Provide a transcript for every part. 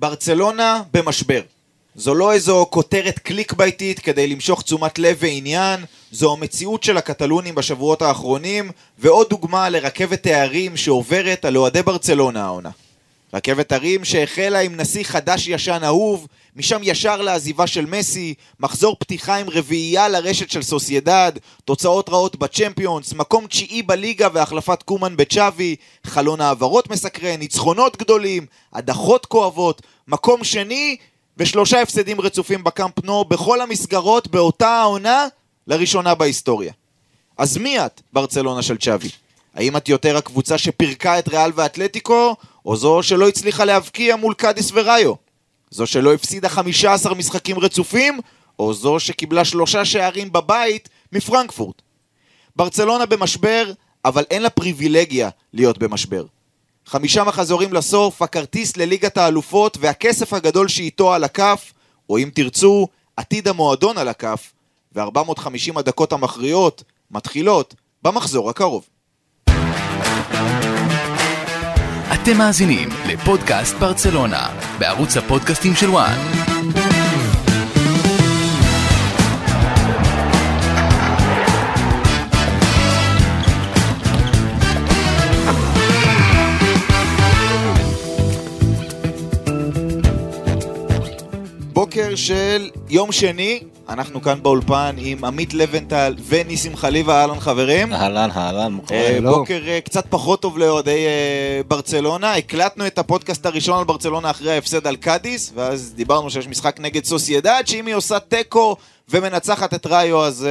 ברצלונה במשבר. זו לא איזו כותרת קליק בייטית כדי למשוך תשומת לב ועניין, זו המציאות של הקטלונים בשבועות האחרונים, ועוד דוגמה לרכבת תארים שעוברת על אוהדי ברצלונה העונה. רכבת הרים שהחלה עם נשיא חדש ישן אהוב, משם ישר לעזיבה של מסי, מחזור פתיחה עם רביעייה לרשת של סוסיידד, תוצאות רעות בצ'מפיונס, מקום תשיעי בליגה והחלפת קומן בצ'אבי, חלון העברות מסקרן, ניצחונות גדולים, הדחות כואבות, מקום שני ושלושה הפסדים רצופים בקאמפ נו בכל המסגרות באותה העונה לראשונה בהיסטוריה. אז מי את, ברצלונה של צ'אבי? האם את יותר הקבוצה שפירקה את ריאל ואתלטיקו, או זו שלא הצליחה להבקיע מול קאדיס וראיו? זו שלא הפסידה 15 משחקים רצופים, או זו שקיבלה שלושה שערים בבית מפרנקפורט? ברצלונה במשבר, אבל אין לה פריבילגיה להיות במשבר. חמישה מחזורים לסוף, הכרטיס לליגת האלופות והכסף הגדול שאיתו על הכף, או אם תרצו, עתיד המועדון על הכף, ו-450 הדקות המכריעות מתחילות במחזור הקרוב. אתם מאזינים לפודקאסט ברצלונה, בערוץ הפודקאסטים של וואן. בוקר של יום שני, אנחנו כאן באולפן עם עמית לבנטל וניסים חליבה, אהלן חברים. אהלן, אהלן, אה, בוקר אה, קצת פחות טוב לאוהדי אה, ברצלונה, הקלטנו את הפודקאסט הראשון על ברצלונה אחרי ההפסד על קאדיס, ואז דיברנו שיש משחק נגד סוסיידד, שאם היא עושה תיקו ומנצחת את ראיו אז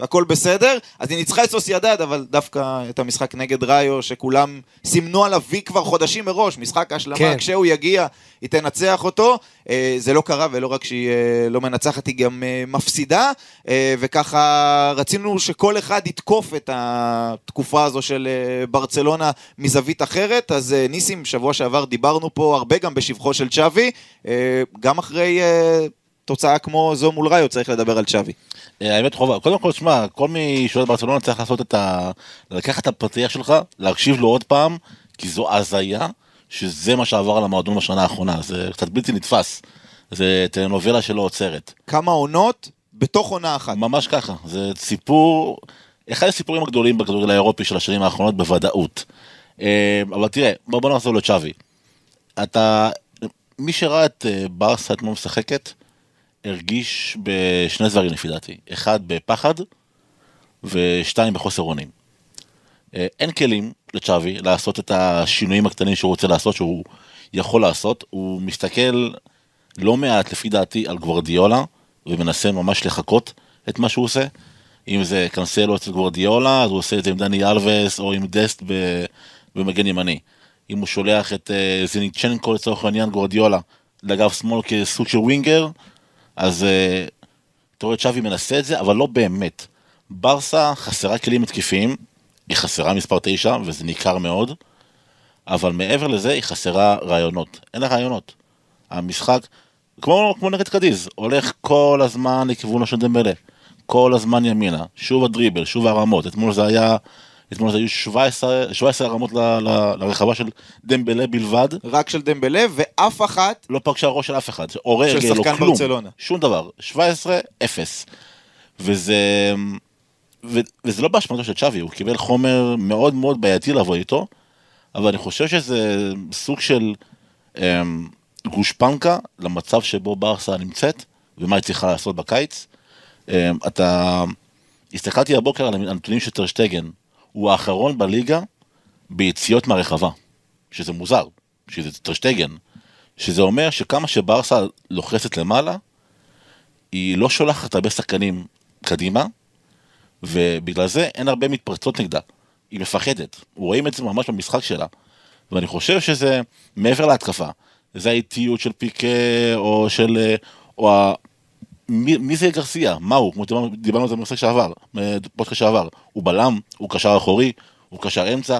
אה, הכל בסדר. אז היא ניצחה את סוסיידד, אבל דווקא את המשחק נגד ראיו, שכולם סימנו עליו וי כבר חודשים מראש, משחק ההשלמה, כן. כשהוא יגיע, היא תנצח אותו. Uh, זה לא קרה, ולא רק שהיא uh, לא מנצחת, היא גם uh, מפסידה, uh, וככה רצינו שכל אחד יתקוף את התקופה הזו של uh, ברצלונה מזווית אחרת. אז uh, ניסים, שבוע שעבר דיברנו פה הרבה גם בשבחו של צ'אבי, גם אחרי... תוצאה כמו זו מול ראיו צריך לדבר על צ'אבי. אה, האמת חובה, קודם כל שמע, כל מי שואל ברצלונה צריך לעשות את ה... לקחת את הפתיח שלך, להקשיב לו עוד פעם, כי זו הזיה שזה מה שעבר על המועדון בשנה האחרונה, זה קצת בלתי נתפס. זה טלנובלה שלא עוצרת. כמה עונות בתוך עונה אחת. ממש ככה, זה סיפור, אחד הסיפורים הגדולים בכדורגל האירופי של השנים האחרונות בוודאות. אה, אבל תראה, בוא, נחזור לצ'אבי. אתה, מי שראה את אה, ברסה אתמול משחקת, הרגיש בשני דברים לפי דעתי, אחד בפחד ושתיים בחוסר אונים. אה, אין כלים לצ'אבי לעשות את השינויים הקטנים שהוא רוצה לעשות, שהוא יכול לעשות, הוא מסתכל לא מעט לפי דעתי על גוורדיולה ומנסה ממש לחקות את מה שהוא עושה. אם זה קנסלו אצל גוורדיולה, אז הוא עושה את זה עם דני אלווס או עם דסט במגן ימני. אם הוא שולח את אה, זיניצ'נקו לצורך העניין גוורדיולה לאגף שמאל כסוג של ווינגר, אז אה, אתה רואה צ'אבי מנסה את זה, אבל לא באמת. ברסה חסרה כלים התקפיים, היא חסרה מספר 9, וזה ניכר מאוד, אבל מעבר לזה היא חסרה רעיונות. אין לה רעיונות. המשחק, כמו, כמו נגד קדיז, הולך כל הזמן לכיוונו של דמבלה. כל הזמן ימינה, שוב הדריבל, שוב הרמות, אתמול זה היה אתמול היו 17, 17 הרמות ל, ל, לרחבה של דמבלה בלבד. רק של דמבלה, ואף אחת... לא פגשה ראש של אף אחד, או רגל, או כלום. ברצלונה. שום דבר. 17, 0. וזה... ו, וזה לא באשמתו של צ'אבי, הוא קיבל חומר מאוד מאוד בעייתי לעבוד איתו, אבל אני חושב שזה סוג של אמ, גושפנקה למצב שבו ברסה נמצאת, ומה היא צריכה לעשות בקיץ. אמ, אתה... הסתכלתי הבוקר על הנתונים של טרשטגן, הוא האחרון בליגה ביציאות מהרחבה, שזה מוזר, שזה טרשטגן, שזה אומר שכמה שברסה לוחצת למעלה, היא לא שולחת הרבה שחקנים קדימה, ובגלל זה אין הרבה מתפרצות נגדה. היא מפחדת, רואים את זה ממש במשחק שלה. ואני חושב שזה מעבר להתקפה. זה האיטיות של פיקה, או של... או ה... מי, מי זה גרסיה? מה הוא? כמו דיברנו, דיברנו על זה בנושא שעבר, בפודקאסט שעבר. הוא בלם, הוא קשר אחורי, הוא קשר אמצע.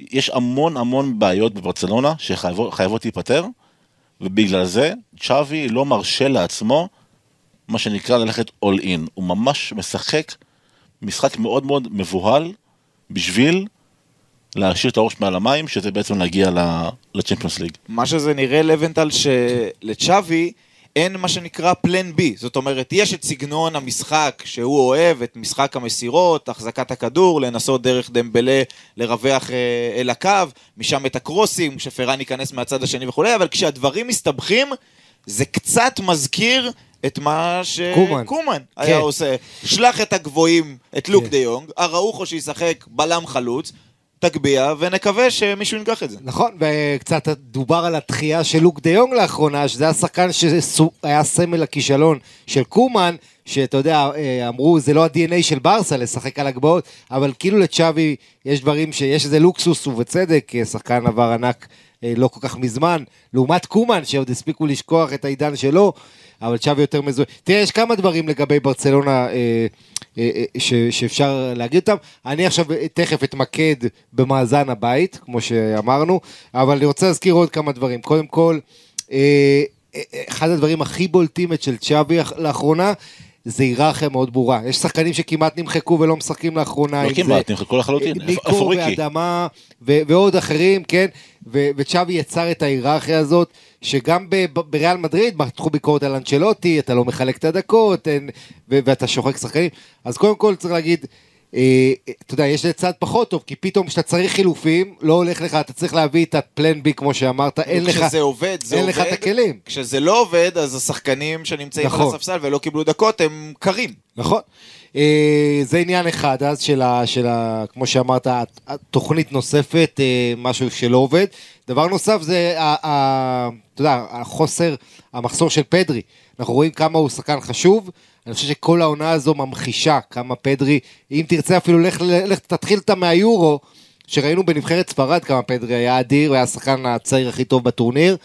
יש המון המון בעיות בברצלונה שחייבות להיפתר, ובגלל זה צ'אבי לא מרשה לעצמו מה שנקרא ללכת all in. הוא ממש משחק משחק מאוד מאוד מבוהל בשביל להשאיר את הראש מעל המים, שזה בעצם להגיע לצ'מפיונס ליג. מה שזה נראה לבנטל שלצ'אבי אין מה שנקרא פלן בי, זאת אומרת, יש את סגנון המשחק שהוא אוהב, את משחק המסירות, החזקת הכדור, לנסות דרך דמבלה לרווח אה, אל הקו, משם את הקרוסים, שפרן ייכנס מהצד השני וכולי, אבל כשהדברים מסתבכים, זה קצת מזכיר את מה קומן. שקומן כן. היה עושה. שלח את הגבוהים, את לוק כן. דה יונג, אראוחו שישחק בלם חלוץ, תגביה, ונקווה שמישהו ייקח את זה. נכון, וקצת דובר על התחייה של לוק דה יונג לאחרונה, שזה השחקן שהיה סמל הכישלון של קומן, שאתה יודע, אה, אמרו, זה לא ה-DNA של ברסה לשחק על הגבעות, אבל כאילו לצ'אבי יש דברים שיש איזה לוקסוס, ובצדק, אה, שחקן עבר ענק אה, לא כל כך מזמן, לעומת קומן, שעוד הספיקו לשכוח את העידן שלו, אבל צ'אבי יותר מזוהה. תראה, יש כמה דברים לגבי ברצלונה אה, ש, שאפשר להגיד אותם. אני עכשיו אה, תכף אתמקד במאזן הבית, כמו שאמרנו, אבל אני רוצה להזכיר עוד כמה דברים. קודם כל, אה, אה, אחד הדברים הכי בולטים אצל צ'אבי לאחרונה, זה היררכיה מאוד ברורה. יש שחקנים שכמעט נמחקו ולא משחקים לאחרונה. לא כמעט, זה- נמחקו לחלוטין. ניקו? ואדמה ו- ועוד אחרים, כן? וצ'אבי יצר את ההיררכיה הזאת, שגם ב- בריאל מדריד מתחו ביקורת על אנצ'לוטי, אתה לא מחלק את הדקות, אין, ו- ואתה שוחק שחקנים. אז קודם כל צריך להגיד, אה, אתה יודע, יש לזה צד פחות טוב, כי פתאום כשאתה צריך חילופים, לא הולך לך, אתה צריך להביא את הפלן בי, כמו שאמרת, אין לך... כשזה עובד, זה אין עובד. לך את הכלים. כשזה לא עובד, אז השחקנים שנמצאים נכון. על הספסל ולא קיבלו דקות, הם קרים. נכון. אה, זה עניין אחד אז של, ה, של ה, כמו שאמרת, תוכנית נוספת, אה, משהו שלא עובד. דבר נוסף זה, ה, ה, אתה יודע, החוסר, המחסור של פדרי. אנחנו רואים כמה הוא שחקן חשוב. אני חושב שכל העונה הזו ממחישה כמה פדרי, אם תרצה אפילו, לך, לך תתחיל אותה מהיורו, שראינו בנבחרת ספרד כמה פדרי היה אדיר, הוא היה השחקן הצעיר הכי טוב בטורניר.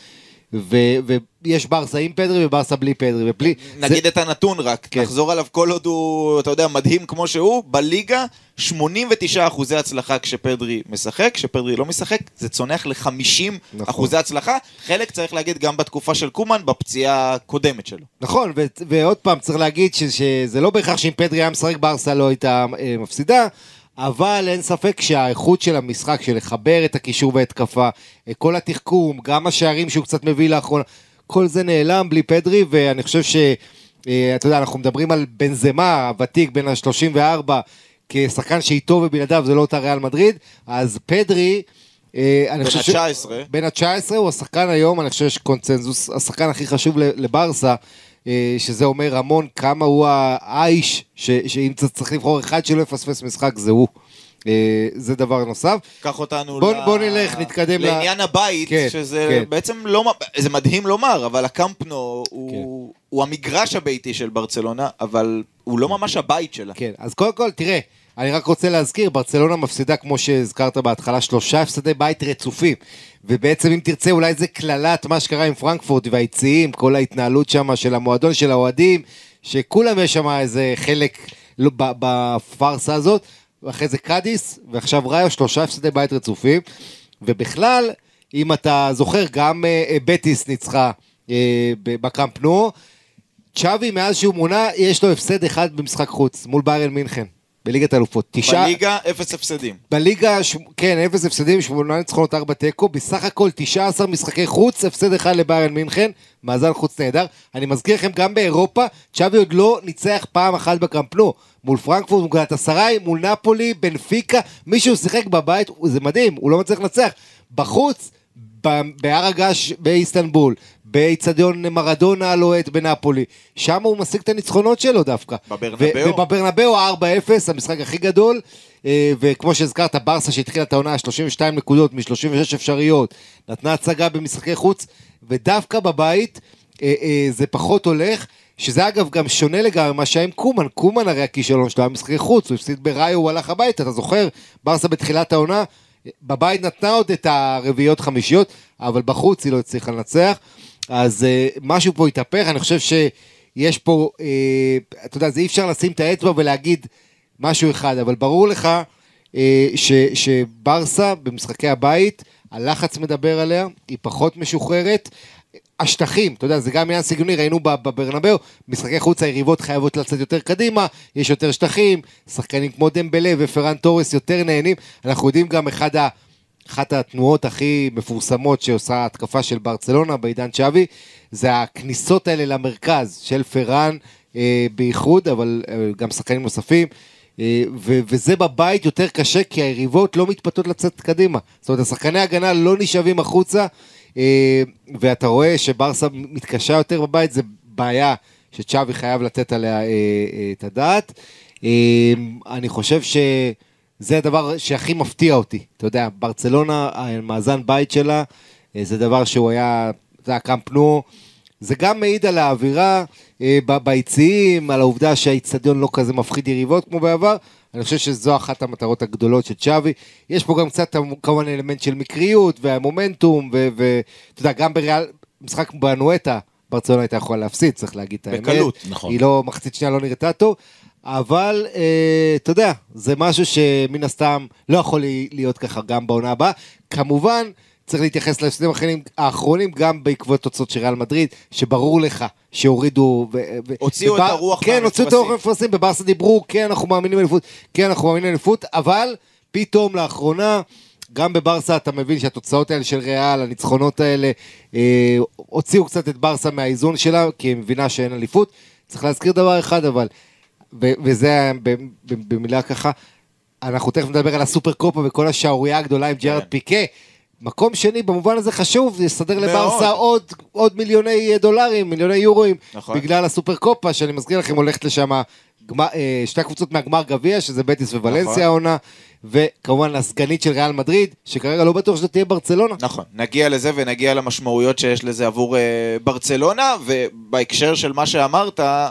ו- ויש ברסה עם פדרי וברסה בלי פדרי, ובלי... נגיד את הנתון רק, כן. נחזור עליו כל עוד הוא, אתה יודע, מדהים כמו שהוא, בליגה 89 אחוזי הצלחה כשפדרי משחק, כשפדרי לא משחק, זה צונח ל-50 נכון. אחוזי הצלחה, חלק צריך להגיד גם בתקופה של קומן, בפציעה הקודמת שלו. נכון, ו- ועוד פעם, צריך להגיד ש- שזה לא בהכרח שאם פדרי היה משחק ברסה לא הייתה אה, מפסידה, אבל אין ספק שהאיכות של המשחק, של לחבר את הקישור וההתקפה, אה, כל התחכום, גם השערים שהוא קצת מביא לאחרונה, כל זה נעלם בלי פדרי, ואני חושב ש... אה, אתה יודע, אנחנו מדברים על בנזמה, הוותיק בין ה-34, כשחקן שאיתו ובלעדיו זה לא אותה ריאל מדריד, אז פדרי... אה, בין חושב ש- ה-19. בין ה-19 הוא השחקן היום, אני חושב שיש קונצנזוס, השחקן הכי חשוב לברסה, שזה אומר המון כמה הוא האיש, שאם צריך לבחור אחד שלא יפספס משחק זה הוא. אה, זה דבר נוסף. קח אותנו בוא- ל- בוא נלך, נתקדם ל- לעניין הבית, כן, שזה כן. בעצם לא, זה מדהים לומר, אבל הקמפנו הוא, הוא המגרש הביתי של ברצלונה, אבל הוא לא ממש הבית שלה. כן, אז קודם כל, תראה, אני רק רוצה להזכיר, ברצלונה מפסידה, כמו שהזכרת בהתחלה, שלושה הפסדי בית רצופים. ובעצם, אם תרצה, אולי זה קללת מה שקרה עם פרנקפורט והיציעים, כל ההתנהלות שם של המועדון, של האוהדים, שכולם יש שם איזה חלק לא- בפארסה הזאת. ואחרי זה קאדיס, ועכשיו ראיו, שלושה הפסדי בית רצופים. ובכלל, אם אתה זוכר, גם אה, בטיס ניצחה ב- בקאמפ נו. צ'אבי, מאז שהוא מונה, יש לו הפסד אחד במשחק חוץ, מול ביירן מינכן, בליגת האלופות. תשעה... בליגה, אפס הפסדים. בליגה, ש... כן, אפס הפסדים, שמונה ניצחונות, ארבע תיקו, בסך הכל 19 משחקי חוץ, הפסד אחד לביירן מינכן, מאזן חוץ נהדר. אני מזכיר לכם, גם באירופה, צ'אבי עוד לא ניצח פעם אחת בקרמפנו, מול פרנקפורט, מול גלטסראי, מול נפולי, בנפיקה, מישהו שיחק בבית, זה מדהים, הוא לא מצליח לנצח. בחוץ, בהר הגעש באיסטנבול, באיצטדיון מרדונה הלוהט בנפולי, שם הוא משיג את הניצחונות שלו דווקא. בברנבאו? ובברנבאו 4-0, המשחק הכי גדול, אה, וכמו שהזכרת, ברסה שהתחילה את העונה 32 נקודות מ-36 אפשריות, נתנה הצגה במשחקי חוץ, ודווקא בבית אה, אה, זה פחות הולך. שזה אגב גם שונה לגמרי ממה שהיה עם קומן, קומן הרי הכישלון שלו היה משחקי חוץ, הוא הפסיד בראיו, הוא הלך הביתה, אתה זוכר? ברסה בתחילת העונה, בבית נתנה עוד את הרביעיות חמישיות, אבל בחוץ היא לא הצליחה לנצח, אז אה, משהו פה התהפך, אני חושב שיש פה, אה, אתה יודע, זה אי אפשר לשים את האצבע ולהגיד משהו אחד, אבל ברור לך אה, ש, שברסה במשחקי הבית, הלחץ מדבר עליה, היא פחות משוחררת. השטחים, אתה יודע, זה גם עניין סגנוני, ראינו בברנבאו, משחקי חוץ היריבות חייבות לצאת יותר קדימה, יש יותר שטחים, שחקנים כמו דמבלה ופרן תורס יותר נהנים, אנחנו יודעים גם אחד ה... אחת התנועות הכי מפורסמות שעושה התקפה של ברצלונה בעידן שווי, זה הכניסות האלה למרכז של פרן אה, בייחוד, אבל אה, גם שחקנים נוספים. אה, ו- וזה בבית יותר קשה כי היריבות לא מתפתות לצאת קדימה. זאת אומרת, השחקני הגנה לא נשאבים החוצה, אה, ואתה רואה שברסה מתקשה יותר בבית, זה בעיה שצ'אבי חייב לתת עליה אה, את הדעת. אני חושב שזה הדבר שהכי מפתיע אותי. אתה יודע, ברצלונה, המאזן בית שלה, אה, זה דבר שהוא היה, זה היה קאמפ נו. זה גם מעיד על האווירה אה, ביציעים, על העובדה שהאיצטדיון לא כזה מפחיד יריבות כמו בעבר. אני חושב שזו אחת המטרות הגדולות של צ'אבי. יש פה גם קצת כמובן אלמנט של מקריות והמומנטום, ואתה יודע, גם בריאל, משחק באנואטה, ברצלונה הייתה יכולה להפסיד, צריך להגיד את האמת. בקלות, נכון. היא לא, מחצית שנייה לא נראתה טוב, אבל אה, אתה יודע, זה משהו שמן הסתם לא יכול להיות ככה גם בעונה הבאה. כמובן, צריך להתייחס להפסדים האחרונים- גם בעקבות תוצאות של ריאל מדריד, שברור לך שהורידו... ו- הוציאו ובר- את הרוח כן, הוציאו את. הרוח מהמפרשים, בברסה דיברו, כן, אנחנו מאמינים באליפות, כן, אנחנו מאמינים באליפות, אבל פתאום לאחרונה... גם בברסה אתה מבין שהתוצאות האלה של ריאל, הניצחונות האלה, אה, הוציאו קצת את ברסה מהאיזון שלה, כי היא מבינה שאין אליפות. צריך להזכיר דבר אחד אבל, וזה במילה ככה, אנחנו תכף נדבר על הסופר קופה וכל השערורייה הגדולה עם ג'רד כן. פיקה. מקום שני, במובן הזה חשוב, יסדר. לברסה עוד, עוד מיליוני דולרים, מיליוני יורואים, נכון. בגלל הסופר קופה, שאני מזכיר לכם, הולכת לשם אה, שתי הקבוצות מהגמר גביע, שזה בטיס וולנסיה נכון. וכמובן הסגנית של ריאל מדריד, שכרגע לא בטוח שזאת תהיה ברצלונה. נכון, נגיע לזה ונגיע למשמעויות שיש לזה עבור אה, ברצלונה, ובהקשר של מה שאמרת, אה,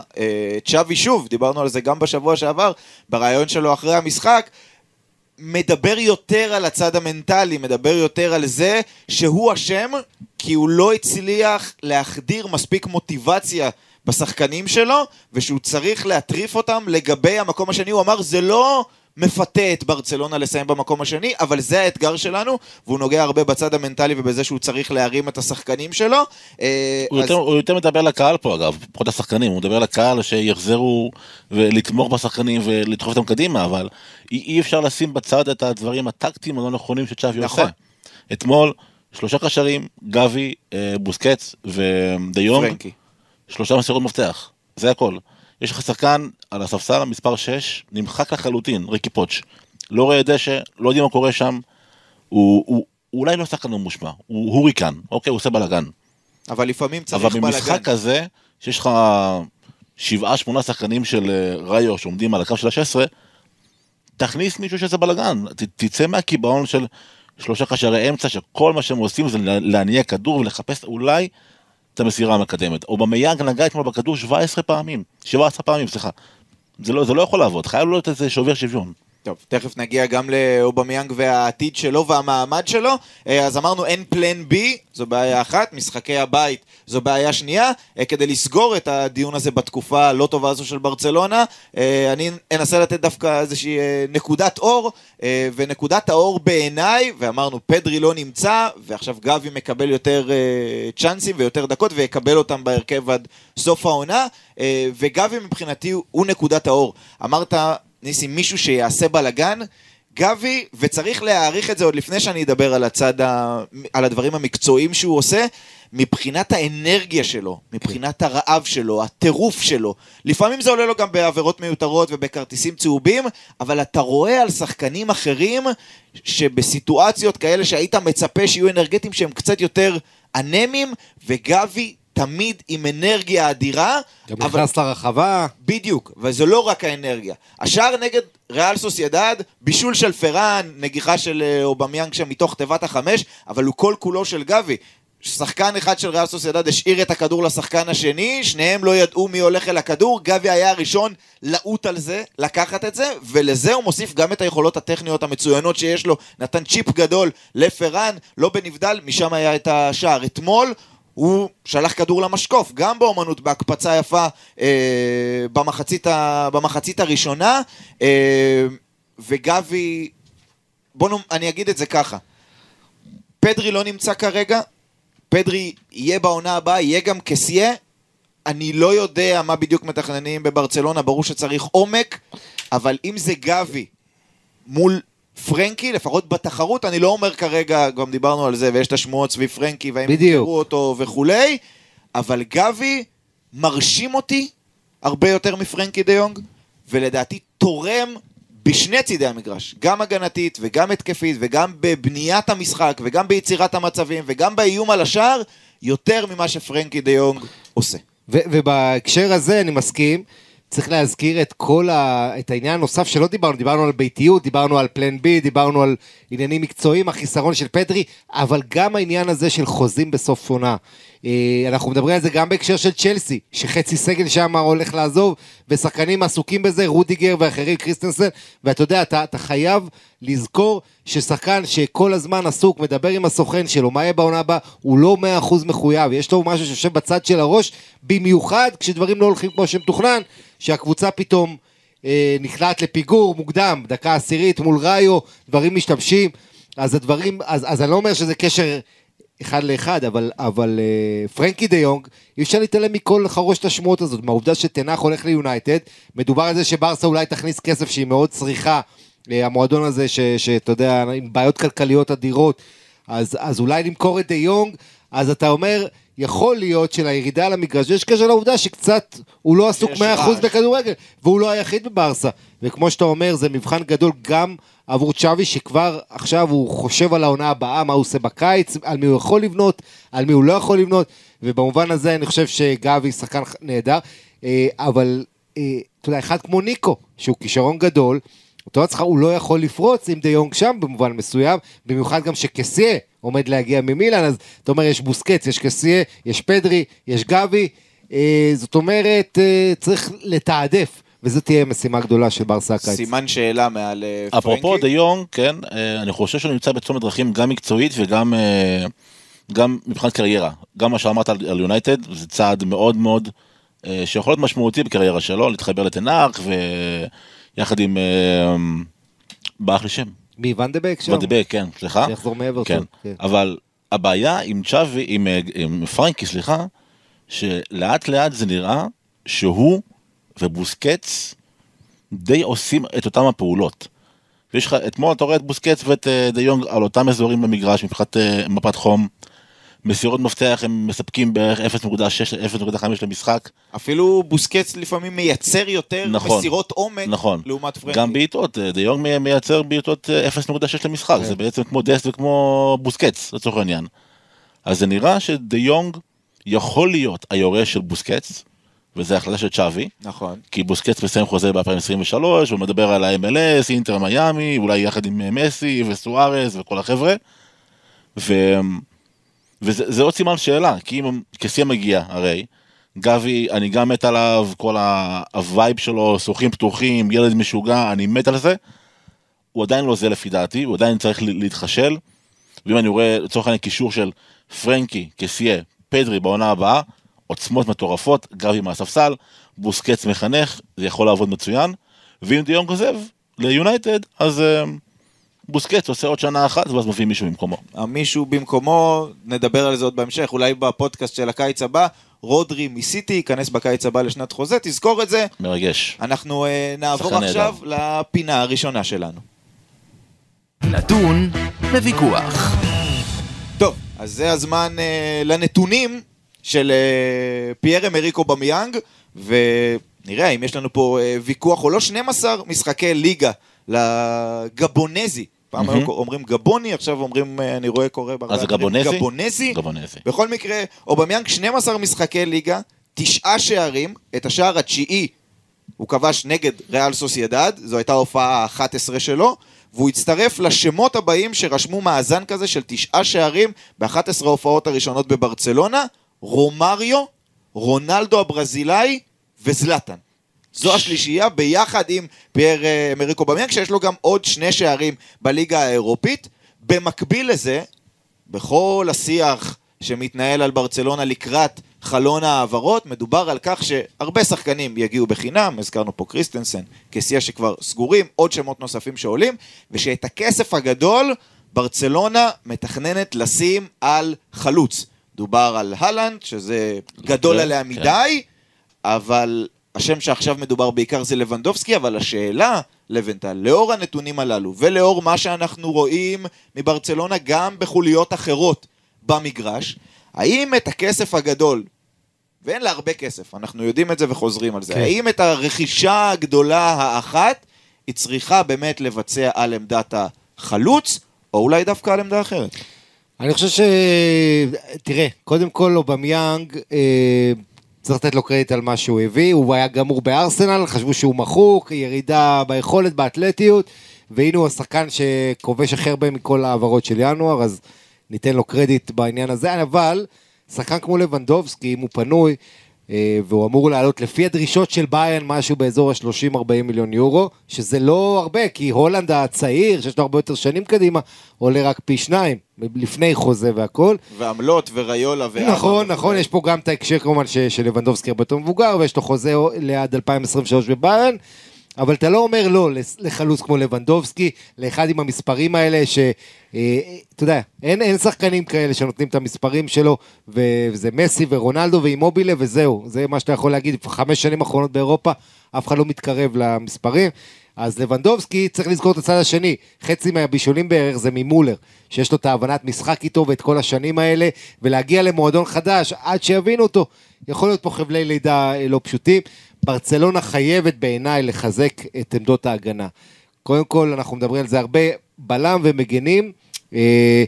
צ'אבי שוב, דיברנו על זה גם בשבוע שעבר, בריאיון שלו אחרי המשחק, מדבר יותר על הצד המנטלי, מדבר יותר על זה שהוא אשם, כי הוא לא הצליח להחדיר מספיק מוטיבציה בשחקנים שלו, ושהוא צריך להטריף אותם לגבי המקום השני. הוא אמר, זה לא מפתה את ברצלונה לסיים במקום השני, אבל זה האתגר שלנו, והוא נוגע הרבה בצד המנטלי ובזה שהוא צריך להרים את השחקנים שלו. אה, הוא אז- יותר, הוא יותר מדבר לקהל פה אגב, פחות לשחקנים, הוא מדבר לקהל שיחזרו ולתמוך בשחקנים ולדחוף אותם קדימה, אבל אי, אי אפשר לשים בצד את הדברים הטקטיים הלא נכונים שצ'אבי נכון. עושה. אתמול, שלושה קשרים, גבי, אה, בוסקץ ודיונג, פרנקי. שלושה מסירות מפתח, זה הכל. יש לך שחקן על הספסל, המספר 6, נמחק לחלוטין, ריקי פוטש. לא רואה דשא, לא יודעים מה קורה שם, הוא, הוא, הוא אולי לא שחקן ממושמע, הוא הוריקן, אוקיי, הוא עושה בלאגן. אבל לפעמים צריך אבל בלאגן. במשחק כזה, שיש לך שבעה, שמונה שחקנים של אה, ראיו שעומדים על הקו של ה-16, תכניס מישהו שעושה בלאגן, תצא מהקיבעון של שלושה קשרי אמצע, שכל מה שהם עושים זה לה- להניע כדור ולחפש אולי את המסירה המקדמת. או במייאנג נגע אתמול בכדור 17 פעמים, 17 פעמים, סליחה. זה לא, זה לא יכול לעבוד, חייב להיות איזה שובר שוויון. טוב, תכף נגיע גם לאובמיאנג והעתיד שלו והמעמד שלו. אה, אז אמרנו אין פלן בי, זו בעיה אחת, משחקי הבית זו בעיה שנייה. אה, כדי לסגור את הדיון הזה בתקופה הלא טובה הזו של ברצלונה, אה, אני אנסה לתת דווקא איזושהי נקודת אור, ונקודת האור בעיניי, ואמרנו פדרי לא נמצא, ועכשיו גבי מקבל יותר צ'אנסים ויותר דקות, ויקבל אותם בהרכב עד סוף העונה, וגבי מבחינתי הוא נקודת האור. אמרת... ניסים, מישהו שיעשה בלאגן, גבי, וצריך להעריך את זה עוד לפני שאני אדבר על הצד, ה... על הדברים המקצועיים שהוא עושה, מבחינת האנרגיה שלו, מבחינת הרעב שלו, הטירוף שלו. לפעמים זה עולה לו גם בעבירות מיותרות ובכרטיסים צהובים, אבל אתה רואה על שחקנים אחרים שבסיטואציות כאלה שהיית מצפה שיהיו אנרגטיים שהם קצת יותר אנמיים, וגבי תמיד עם אנרגיה אדירה. גם אבל- נכנס לרחבה, בדיוק, וזה לא רק האנרגיה. השער נגד ריאל סוסיידד, בישול של פראן, נגיחה של אה, אובמיאנג שם מתוך תיבת החמש, אבל הוא כל כולו של גבי. שחקן אחד של ריאל סוסיידד השאיר את הכדור לשחקן השני, שניהם לא ידעו מי הולך אל הכדור, גבי היה הראשון לעוט על זה, לקחת את זה, ולזה הוא מוסיף גם את היכולות הטכניות המצוינות שיש לו, נתן צ'יפ גדול לפראן, לא בנבדל, משם היה את השער. אתמול הוא שלח כדור למשקוף, גם באומנות, בהקפצה יפה אה, במחצית, ה, במחצית הראשונה, אה, וגבי, בוא נאמר, אני אגיד את זה ככה, פדרי לא נמצא כרגע, פדרי יהיה בעונה הבאה, יהיה גם קסיה. אני לא יודע מה בדיוק מתכננים בברצלונה, ברור שצריך עומק, אבל אם זה גבי מול פרנקי, לפחות בתחרות, אני לא אומר כרגע, גם דיברנו על זה, ויש את השמועות סביב פרנקי, והאם בדיוק. ימכרו אותו וכולי, אבל גבי מרשים אותי הרבה יותר מפרנקי דה יונג, ולדעתי תורם בשני צידי המגרש, גם הגנתית וגם התקפית וגם בבניית המשחק וגם ביצירת המצבים וגם באיום על השער, יותר ממה שפרנקי דה יונג עושה. ובהקשר הזה אני מסכים, צריך להזכיר את כל ה... את העניין הנוסף שלא דיברנו, דיברנו על ביתיות, דיברנו על פלן בי, דיברנו על עניינים מקצועיים, החיסרון של פדרי, אבל גם העניין הזה של חוזים בסוף עונה. אה, אנחנו מדברים על זה גם בהקשר של צ'לסי, שחצי סגל שם הולך לעזוב, ושחקנים עסוקים בזה, רודיגר ואחרים, קריסטנסן, ואתה יודע, אתה, אתה חייב לזכור ששחקן שכל הזמן עסוק, מדבר עם הסוכן שלו, מה יהיה בעונה הבאה, הוא לא מאה אחוז מחויב, יש לו משהו שיושב בצד של הראש, במיוחד כשדברים לא הולכים כמו שמתוכנן, שהקבוצה פתאום אה, נכנעת לפיגור מוקדם, דקה עשירית מול ראיו, דברים משתבשים, אז הדברים, אז, אז אני לא אומר שזה קשר אחד לאחד, אבל, אבל אה, פרנקי דה יונג, אי אפשר להתעלם מכל חרושת השמועות הזאת, מהעובדה שתנח הולך ליונייטד, מדובר על זה שברסה אולי תכניס כסף שהיא מאוד צריכה, אה, המועדון הזה, שאתה יודע, עם בעיות כלכליות אדירות, אז, אז אולי למכור את דה יונג, אז אתה אומר, יכול להיות שלירידה למגרש, יש קשר לעובדה שקצת, הוא לא עסוק יש 100% רעש. בכדורגל, והוא לא היחיד בברסה. וכמו שאתה אומר, זה מבחן גדול גם עבור צ'אבי, שכבר עכשיו הוא חושב על העונה הבאה, מה הוא עושה בקיץ, על מי הוא יכול לבנות, על מי הוא לא יכול לבנות, ובמובן הזה אני חושב שגבי שחקן נהדר, אה, אבל אה, אתה יודע, אחד כמו ניקו, שהוא כישרון גדול, אותו הצלחה הוא לא יכול לפרוץ עם דה יונג שם במובן מסוים, במיוחד גם שקסיה עומד להגיע ממילן, אז אתה אומר יש בוסקץ, יש קסיה, יש פדרי, יש גבי, אה, זאת אומרת אה, צריך לתעדף, וזו תהיה משימה גדולה של ברסה הקיץ. סימן שאלה מעל אה, פרנקי. אפרופו דה יונג, כן, אה, אני חושב שהוא נמצא בצומת דרכים גם מקצועית וגם אה, גם מבחינת קריירה. גם מה שאמרת על יונייטד, זה צעד מאוד מאוד, אה, שיכול להיות משמעותי בקריירה שלו, להתחבר לתנאך ויחד עם, אה, ברח לי שם, מי ואן דה בק שם? ודבק, כן, סליחה. שיחזור מאברטון, כן, כן. אבל הבעיה עם צ'אבי, עם, אה, עם פרנקי, סליחה, שלאט לאט זה נראה שהוא ובוסקץ די עושים את אותם הפעולות. ויש לך, אתמול אתה רואה את בוסקץ ואת אה, דה יונג על אותם אזורים במגרש מבחינת אה, מפת חום. מסירות מפתח הם מספקים בערך 0.6-0.5 למשחק. אפילו בוסקץ לפעמים מייצר יותר נכון. מסירות עומק נכון. לעומת פרנקי. גם בעיטות, אה, דה יונג מי- מייצר בעיטות אה, 0.6 למשחק, כן. זה בעצם כמו דסט וכמו בוסקץ לצורך העניין. אז זה נראה שדה יונג יכול להיות היורש של בוסקץ, וזו החלטה של צ'אבי, נכון. כי בוסקץ מסיים חוזה ב-2023, הוא מדבר על ה-MLS, אינטר מיאמי, אולי יחד עם אה, מסי וסוארז וכל החבר'ה. ו... וזה זה עוד סימן שאלה, כי אם קסיה מגיע, הרי, גבי, אני גם מת עליו, כל ה vibe שלו, שרוכים פתוחים, ילד משוגע, אני מת על זה. הוא עדיין לא זה לפי דעתי, הוא עדיין צריך להתחשל. ואם אני רואה לצורך העניין קישור של פרנקי, קסיה, פדרי בעונה הבאה, עוצמות מטורפות, גבי מהספסל, בוסקץ מחנך, זה יכול לעבוד מצוין. ואם דיון עוזב ליונייטד, אז uh, בוסקץ עושה עוד שנה אחת, ואז מביא מישהו במקומו. מישהו במקומו, נדבר על זה עוד בהמשך, אולי בפודקאסט של הקיץ הבא, רודרי מסיטי ייכנס בקיץ הבא לשנת חוזה, תזכור את זה. מרגש. אנחנו אה, נעבור עכשיו לפינה הראשונה שלנו. נתון לוויכוח. טוב, אז זה הזמן אה, לנתונים של אה, פייר אמריק אובמיאנג, ונראה אם יש לנו פה אה, ויכוח או לא. 12 משחקי ליגה לגבונזי. פעם מהמם. היו אומרים גבוני, עכשיו אומרים, אה, אני רואה קורא בהרבה אז גבונזי? גבונזי. גבונזי. בכל מקרה, אובמיאנג 12 משחקי ליגה, תשעה שערים, את השער התשיעי הוא כבש נגד ריאל סוסיידד, זו הייתה ההופעה ה-11 שלו, והוא הצטרף לשמות הבאים שרשמו מאזן כזה של תשעה שערים ב-11 ההופעות הראשונות בברצלונה, רומריו, רונלדו הברזילאי וזלטן. זו השלישייה ביחד עם פייר אה, אמריק אובמיאנג, שיש לו גם עוד שני שערים בליגה האירופית. במקביל לזה, בכל השיח שמתנהל על ברצלונה לקראת חלון ההעברות, מדובר על כך שהרבה שחקנים יגיעו בחינם, הזכרנו פה קריסטנסן, כסייה שכבר סגורים, עוד שמות נוספים שעולים, ושאת הכסף הגדול ברצלונה מתכננת לשים על חלוץ. דובר על הלנד, שזה גדול כן, עליה כן. מדי, אבל השם שעכשיו מדובר בעיקר זה לבנדובסקי, אבל השאלה, לבנטל, לאור הנתונים הללו, ולאור מה שאנחנו רואים מברצלונה גם בחוליות אחרות במגרש, האם את הכסף הגדול, ואין לה הרבה כסף, אנחנו יודעים את זה וחוזרים על זה, כן. האם את הרכישה הגדולה האחת, היא צריכה באמת לבצע על עמדת החלוץ, או אולי דווקא על עמדה אחרת? אני חושב ש... תראה, קודם כל אובמיאנג, אה, צריך לתת לו קרדיט על מה שהוא הביא, הוא היה גמור בארסנל, חשבו שהוא מחוק, ירידה ביכולת, באתלטיות, והנה הוא השחקן שכובש הכי הרבה מכל ההעברות של ינואר, אז ניתן לו קרדיט בעניין הזה, אבל שחקן כמו לבנדובסקי, אם הוא פנוי, והוא אמור לעלות לפי הדרישות של ביין משהו באזור ה-30-40 מיליון יורו, שזה לא הרבה, כי הולנד הצעיר, שיש לו הרבה יותר שנים קדימה, עולה רק פי שניים, לפני חוזה והכל. ועמלות וריולה ואבא. נכון. נכון, יש פה גם את ההקשר כמובן שלבנדובסקי הרבה יותר מבוגר, ויש לו חוזה לעד 2023 בביירן, אבל אתה לא אומר לא לחלוץ כמו לבנדובסקי, לאחד עם המספרים האלה, ש... אה, יודע, אין, אין שחקנים כאלה שנותנים את המספרים שלו, וזה מסי ורונלדו ואימובילה וזהו, זה מה שאתה יכול להגיד, חמש שנים אחרונות באירופה, אף אחד לא מתקרב למספרים. אז לבנדובסקי צריך לזכור את הצד השני, חצי מהבישולים בערך זה ממולר, שיש לו את ההבנת משחק איתו ואת כל השנים האלה, ולהגיע למועדון חדש עד שיבינו אותו. יכול להיות פה חבלי לידה אה, לא פשוטים. ברצלונה חייבת בעיניי לחזק את עמדות ההגנה. קודם כל, אנחנו מדברים על זה הרבה, בלם ומגנים. אה,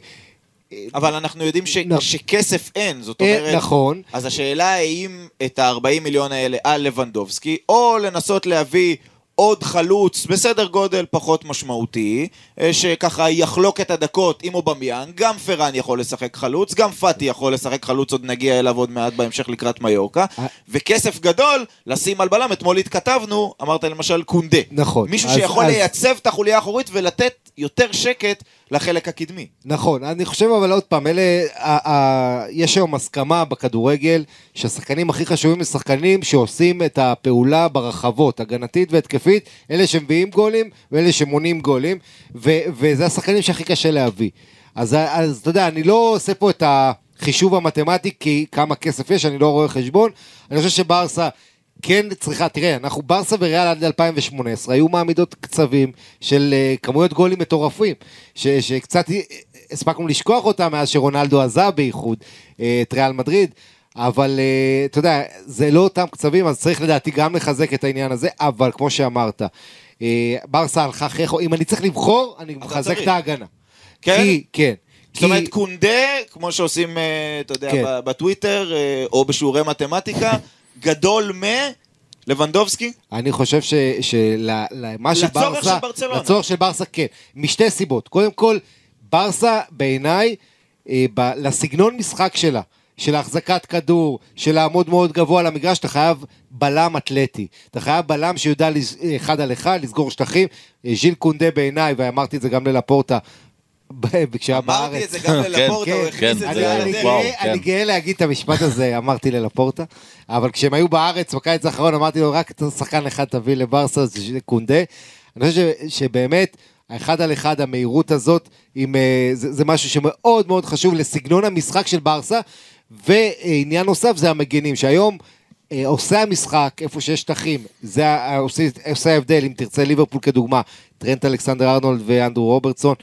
אבל אנחנו יודעים ש... נכון. שכסף אין, זאת אה, אומרת... נכון. אז השאלה האם את ה-40 מיליון האלה על לבנדובסקי, או לנסות להביא עוד חלוץ בסדר גודל פחות משמעותי, אה, שככה יחלוק את הדקות עם אובמיאן, גם פרן יכול לשחק חלוץ, גם פאטי יכול לשחק חלוץ, עוד נגיע אליו עוד מעט בהמשך לקראת מיורקה, אה. וכסף גדול לשים על בלם, אתמול התכתבנו, אמרת למשל קונדה. נכון. מישהו אז- שיכול אז- לייצב את החוליה האחורית ולתת יותר שקט לחלק הקדמי. נכון, אני חושב אבל עוד פעם, אלה, ה, ה, יש היום הסכמה בכדורגל שהשחקנים הכי חשובים הם שחקנים שעושים את הפעולה ברחבות, הגנתית והתקפית, אלה שמביאים גולים ואלה שמונעים גולים, ו, וזה השחקנים שהכי קשה להביא. אז, אז אתה יודע, אני לא עושה פה את החישוב המתמטי כי כמה כסף יש, אני לא רואה חשבון, אני חושב שברסה... כן צריכה, תראה, אנחנו ברסה וריאל עד 2018 היו מעמידות קצבים של uh, כמויות גולים מטורפים, ש, שקצת אה, הספקנו לשכוח אותם מאז שרונלדו עזב בייחוד uh, את ריאל מדריד, אבל אתה יודע, זה לא אותם קצבים, אז צריך לדעתי גם לחזק את העניין הזה, אבל כמו שאמרת, ברסה הלכה אחרי, אם אני צריך לבחור, אני מחזק. את ההגנה. כן? כי, כן. זאת אומרת, כי- קונדה, כמו שעושים, אה, אתה יודע, כן. בטוויטר, אה, או בשיעורי מתמטיקה, גדול מ... לבנדובסקי? אני חושב ש- שלמה לצורך שברסה... של ברצלונה. לצורך של ברסה, כן. משתי סיבות. קודם כל, ברסה בעיניי, אה, ב- לסגנון משחק שלה, של החזקת כדור, של לעמוד מאוד גבוה על המגרש, אתה חייב בלם אתלטי. אתה חייב בלם שיודע לס- אחד על אחד, לסגור שטחים. אה, ז'יל קונדה בעיניי, ואמרתי את זה גם ללפורטה, כשהיה בארץ. אמרתי את זה גם ללפורטה, הוא כן, הכניס כן, את אני, זה אני, גאה, כן. להגיד את המשפט הזה, אמרתי ללפורטה, אבל כשהם היו בארץ בקיץ האחרון אמרתי לו רק שחקן אחד תביא לברסה, זה קונדה. אני חושב שבאמת, האחד על אחד, המהירות הזאת, עם, אה, זה, זה משהו שמאוד מאוד חשוב לסגנון המשחק של ברסה, ועניין נוסף זה המגנים, שהיום... אה, עושה המשחק, איפה שיש שטחים, זה עושה, עושה ההבדל, אם תרצה ליברפול כדוגמה, טרנט אלכסנדר ארנולד ואנדרו רוברטסון,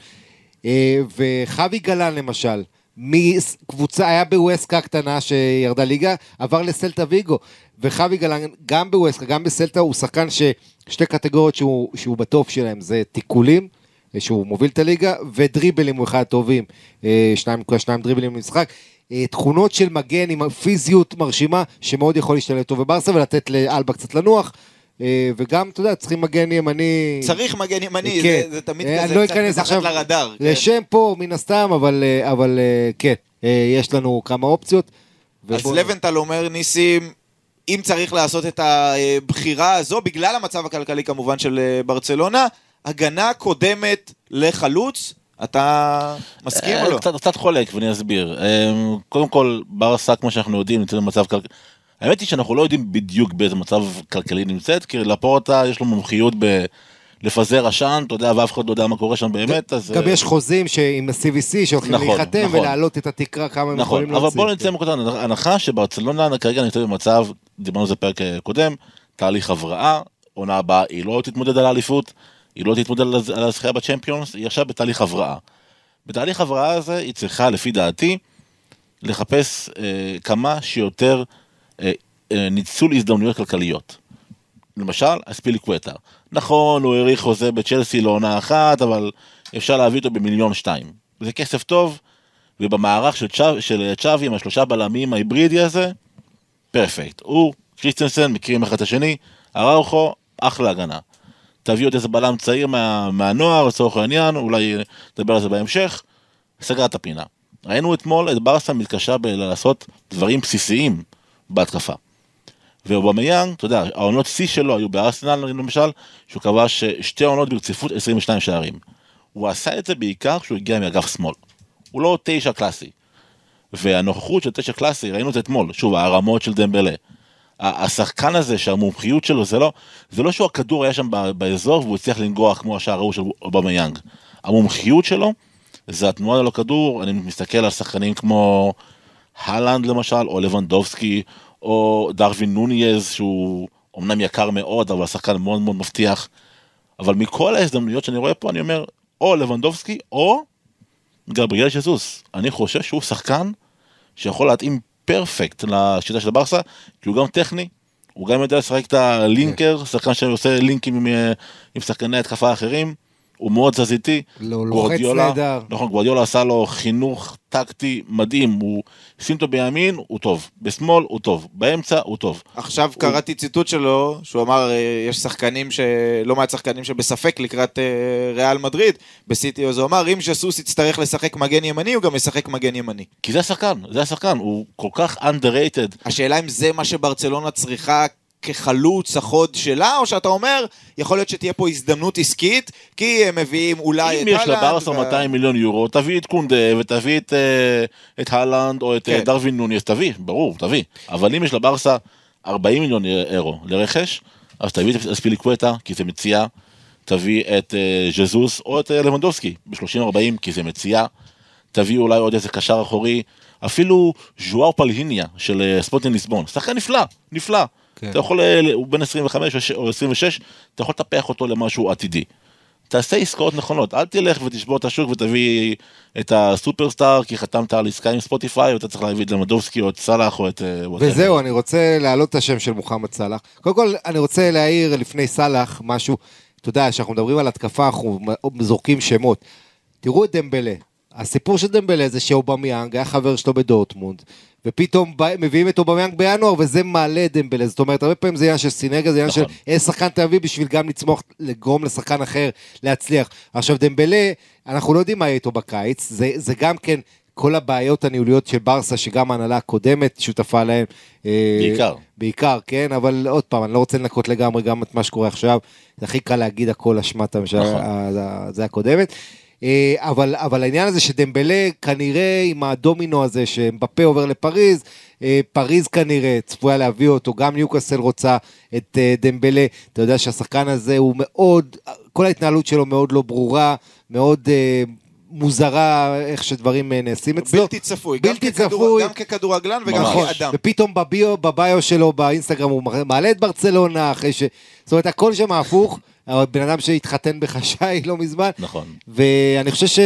אה, וחווי גלן למשל, מקבוצה, היה בווסקה קטנה שירדה ליגה, עבר לסלטה ויגו, וחווי גלן, גם בווסקה, גם בסלטה, הוא שחקן ששתי קטגוריות שהוא, שהוא בטופ שלהם, זה תיקולים, אה, שהוא מוביל את הליגה, ודריבלים הוא אחד הטובים, אה, שניים, שניים דריבלים במשחק. אה, תכונות של מגן עם פיזיות מרשימה, שמאוד יכול להשתלט טוב בברסה ולתת לאלבה קצת לנוח. אה, וגם, אתה יודע, צריכים מגן ימני. צריך מגן ימני, כן. זה- זה תמיד אה, כזה לא קצת מתחת עכשיו לרדאר. כן. לשם פה, מן הסתם, אבל, אה, אבל אה, כן, אה, יש לנו כמה אופציות. אז ובוא- לבנטל אומר, ניסים, אם צריך לעשות את הבחירה הזו, בגלל המצב הכלכלי כמובן של אה, ברצלונה, הגנה קודמת לחלוץ, אתה מסכים או אה, לא? קצת, קצת חולק ואני אסביר. אה, קודם כל, ברסה, כמו שאנחנו יודעים, נמצאת במצב כלכלי. האמת היא שאנחנו לא יודעים בדיוק באיזה מצב כלכלי נמצאת, כי לפורטה יש לו מומחיות ב... לפזר עשן, אתה יודע, ואף אחד לא יודע מה קורה שם באמת, אז... גם אה, יש חוזים עם ה-CVC שהולכים נכון, להיחתם נכון. ולהעלות את התקרה כמה הם נכון, יכולים אבל להוציא. בוא נצא מנקודת הנחה שברצלונה כרגע נמצאת במצב, דיברנו על זה בפרק אה, קודם, תהליך הבראה, עונה הבאה היא לא תתמודד על האליפות, היא לא תתמודד על הז- על הזכייה בצ'מפיונס, היא עכשיו בתהליך הבראה. בתהליך הבראה הזה היא צריכה, לפי דעתי, לחפש אה, כמה שיותר ניצול הזדמנויות כלכליות. למשל, אספיליקווטה. נכון, הוא האריך חוזה בצ'לסי לעונה אחת, אבל אפשר להביא אותו במיליון שתיים. זה כסף טוב, ובמערך של, צ'אב, של צ'אבי עם השלושה בלמים ההיברידי הזה, פרפקט. הוא, קריסטנסן, מכירים אחד את השני, אראוכו, אחלה הגנה. תביא עוד איזה בלם צעיר מה, מהנוער, לצורך העניין, אולי נדבר על זה בהמשך, סגר את הפינה. ראינו אתמול את ברסה מתקשה בלעשות דברים בסיסיים בהתקפה. ואובמיאנג, אתה יודע, העונות שיא שלו היו בארסנל למשל, שהוא כבש שתי עונות ברציפות 22 שערים. הוא עשה את זה בעיקר כשהוא הגיע מאגף שמאל. הוא לא תשע קלאסי. והנוכחות של תשע קלאסי, ראינו את זה אתמול, שוב, הרמות של דמבלה. השחקן הזה שהמומחיות שלו זה לא, זה לא שהוא הכדור היה שם באזור והוא הצליח לנגוח כמו השער ההוא של אובמיאנג. המומחיות שלו זה התנועה ללא כדור, אני מסתכל על שחקנים כמו הלנד למשל, או לבנדובסקי, או דרווין נוניז, שהוא אמנם יקר מאוד, אבל שחקן מאוד מאוד מבטיח. אבל מכל ההזדמנויות שאני רואה פה, אני אומר, או לבנדובסקי, או גבריאל שזוס. אני חושב שהוא שחקן שיכול להתאים פרפקט לשיטה של ברסה, כי הוא גם טכני, הוא גם יודע לשחק את הלינקר, שחקן שעושה לינקים עם, אה, עם שחקני התקפה אחרים, הוא מאוד תזזיתי. לא, לוחץ גוורדיולה- נהדר. נכון, גוורדיולה עשה לו חינוך טקטי מדהים, הוא שים אותו בימין, הוא טוב, בשמאל הוא טוב, באמצע הוא טוב. עכשיו קראתי ציטוט שלו, שהוא אמר, אה, יש שחקנים, ש... לא מעט שחקנים שבספק לקראת אה, ריאל מדריד, בסיטי, אז הוא אמר, אם ז'סוס יצטרך לשחק מגן ימני, הוא גם ישחק מגן ימני. כי זה השחקן, זה השחקן, הוא כל כך underrated. השאלה אם זה מה שברצלונה צריכה כחלוץ החוד שלה, או שאתה אומר, יכול להיות שתהיה פה הזדמנות עסקית, כי הם מביאים אולי את אם יש הלנד לברסה וה- 200 מיליון יורו, תביא את קונדה ותביא את, אה, את הלנד או את אה, כן. דרווין נוניס, תביא, ברור, תביא. אבל אם יש לברסה 40 מיליון אירו לרכש, אז תביא את אספיליקווטה, כי זה מציאה, תביא את אה, ז'זוס או את לבנדובסקי ב-30-40, כי זה מציאה, תביא אולי עוד איזה קשר אחורי, אפילו ז'ואר פלהיניה של ספוטין ליסבון, שחקן נפלא, נפלא. כן. אתה יכול, אה, הוא בן 25 או 26, אתה יכול לטפח אותו למשהו עתידי. תעשה עסקאות נכונות, אל תלך ותשבור את השוק ותביא את הסופרסטאר כי חתמת על עסקה עם ספוטיפיי ואתה צריך להביא את למדובסקי או את סאלח או את... אה. וזהו, אני רוצה להעלות את השם של מוחמד סאלח. קודם כל, אני רוצה להעיר לפני סאלח משהו. אתה יודע, כשאנחנו מדברים על התקפה, אנחנו זורקים שמות. תראו את דמבלה. הסיפור של דמבלה זה שאובמיאנג היה חבר שלו בדורטמונד, ופתאום בא- מביאים את אובמיאנג בינואר, וזה מעלה את דמבלה. זאת אומרת, הרבה פעמים זה עניין של סינרגיה, זה עניין של נכון. איזה שחקן תביא בשביל גם לצמוח, לגרום לשחקן אחר להצליח. עכשיו, דמבלה, אנחנו לא יודעים מה יהיה איתו בקיץ, זה, זה גם כן... כל הבעיות הניהוליות של ברסה, שגם ההנהלה הקודמת שותפה להן. אה, בעיקר. בעיקר, כן, אבל עוד פעם, אני לא רוצה לנקות לגמרי גם את מה שקורה עכשיו. זה הכי קל להגיד הכל אשמת הממשלה, נכון. ה- זה הקודמת. אה, אבל, אבל העניין הזה שדמבלה כנראה עם הדומינו הזה שמבפה עובר לפריז, אה, פריז כנראה צפויה להביא אותו, גם ניוקאסל רוצה את אה, דמבלה. אתה יודע שהשחקן הזה הוא מאוד, כל ההתנהלות שלו מאוד לא ברורה, מאוד מוזרה איך שדברים נעשים אצלו. בלתי צפוי, גם בלתי ככדור- צפוי. גם ככדורגלן וגם ממש. כאדם. ופתאום בביו, בביו שלו באינסטגרם הוא מעלה את ברצלונה אחרי ש... זאת אומרת, הכל שם הפוך. בן אדם שהתחתן בחשאי לא מזמן. נכון. ואני חושב ש...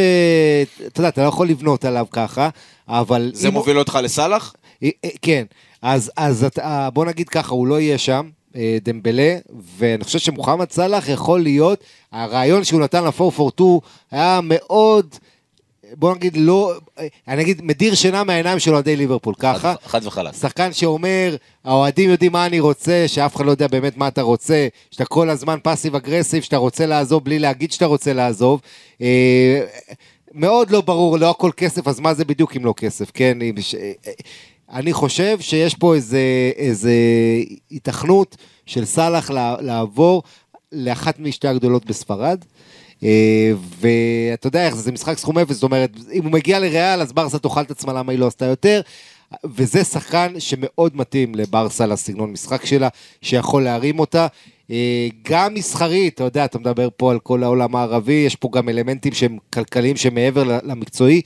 אתה יודע, אתה לא יכול לבנות עליו ככה, אבל... זה אם הוא- מוביל אותך לסאלח? אה, אה, כן, אז, אז אתה- בוא נגיד ככה, הוא לא יהיה שם, אה, דמבלה, ואני חושב שמוחמד סאלח יכול להיות, הרעיון שהוא נתן ל-442 היה מאוד, בוא נגיד לא, אני אגיד, מדיר שינה מהעיניים של אוהדי ליברפול, ככה. חד- וחלק. שחקן שאומר, האוהדים יודעים מה אני רוצה, שאף אחד לא יודע באמת מה אתה רוצה, שאתה כל הזמן פאסיב אגרסיב, שאתה רוצה לעזוב בלי להגיד שאתה רוצה לעזוב. אה, מאוד לא ברור, לא הכל כסף, אז מה זה בדיוק אם לא כסף, כן? ש- אה, אה, אני חושב שיש פה איזה, איזה התכנות של סאלח לע- לעבור לאחת משתי הגדולות בספרד. אה, ואתה יודע איך זה, זה משחק סכום אפס, זאת אומרת, אם הוא מגיע לריאל, אז ברסה תאכל את עצמה למה היא לא עשתה יותר. וזה שחקן שמאוד מתאים לברסה, לסגנון משחק שלה, שיכול להרים אותה. אה, גם מסחרית, אתה יודע, אתה מדבר פה על כל העולם הערבי, יש פה גם אלמנטים שהם כלכליים שמעבר למקצועי,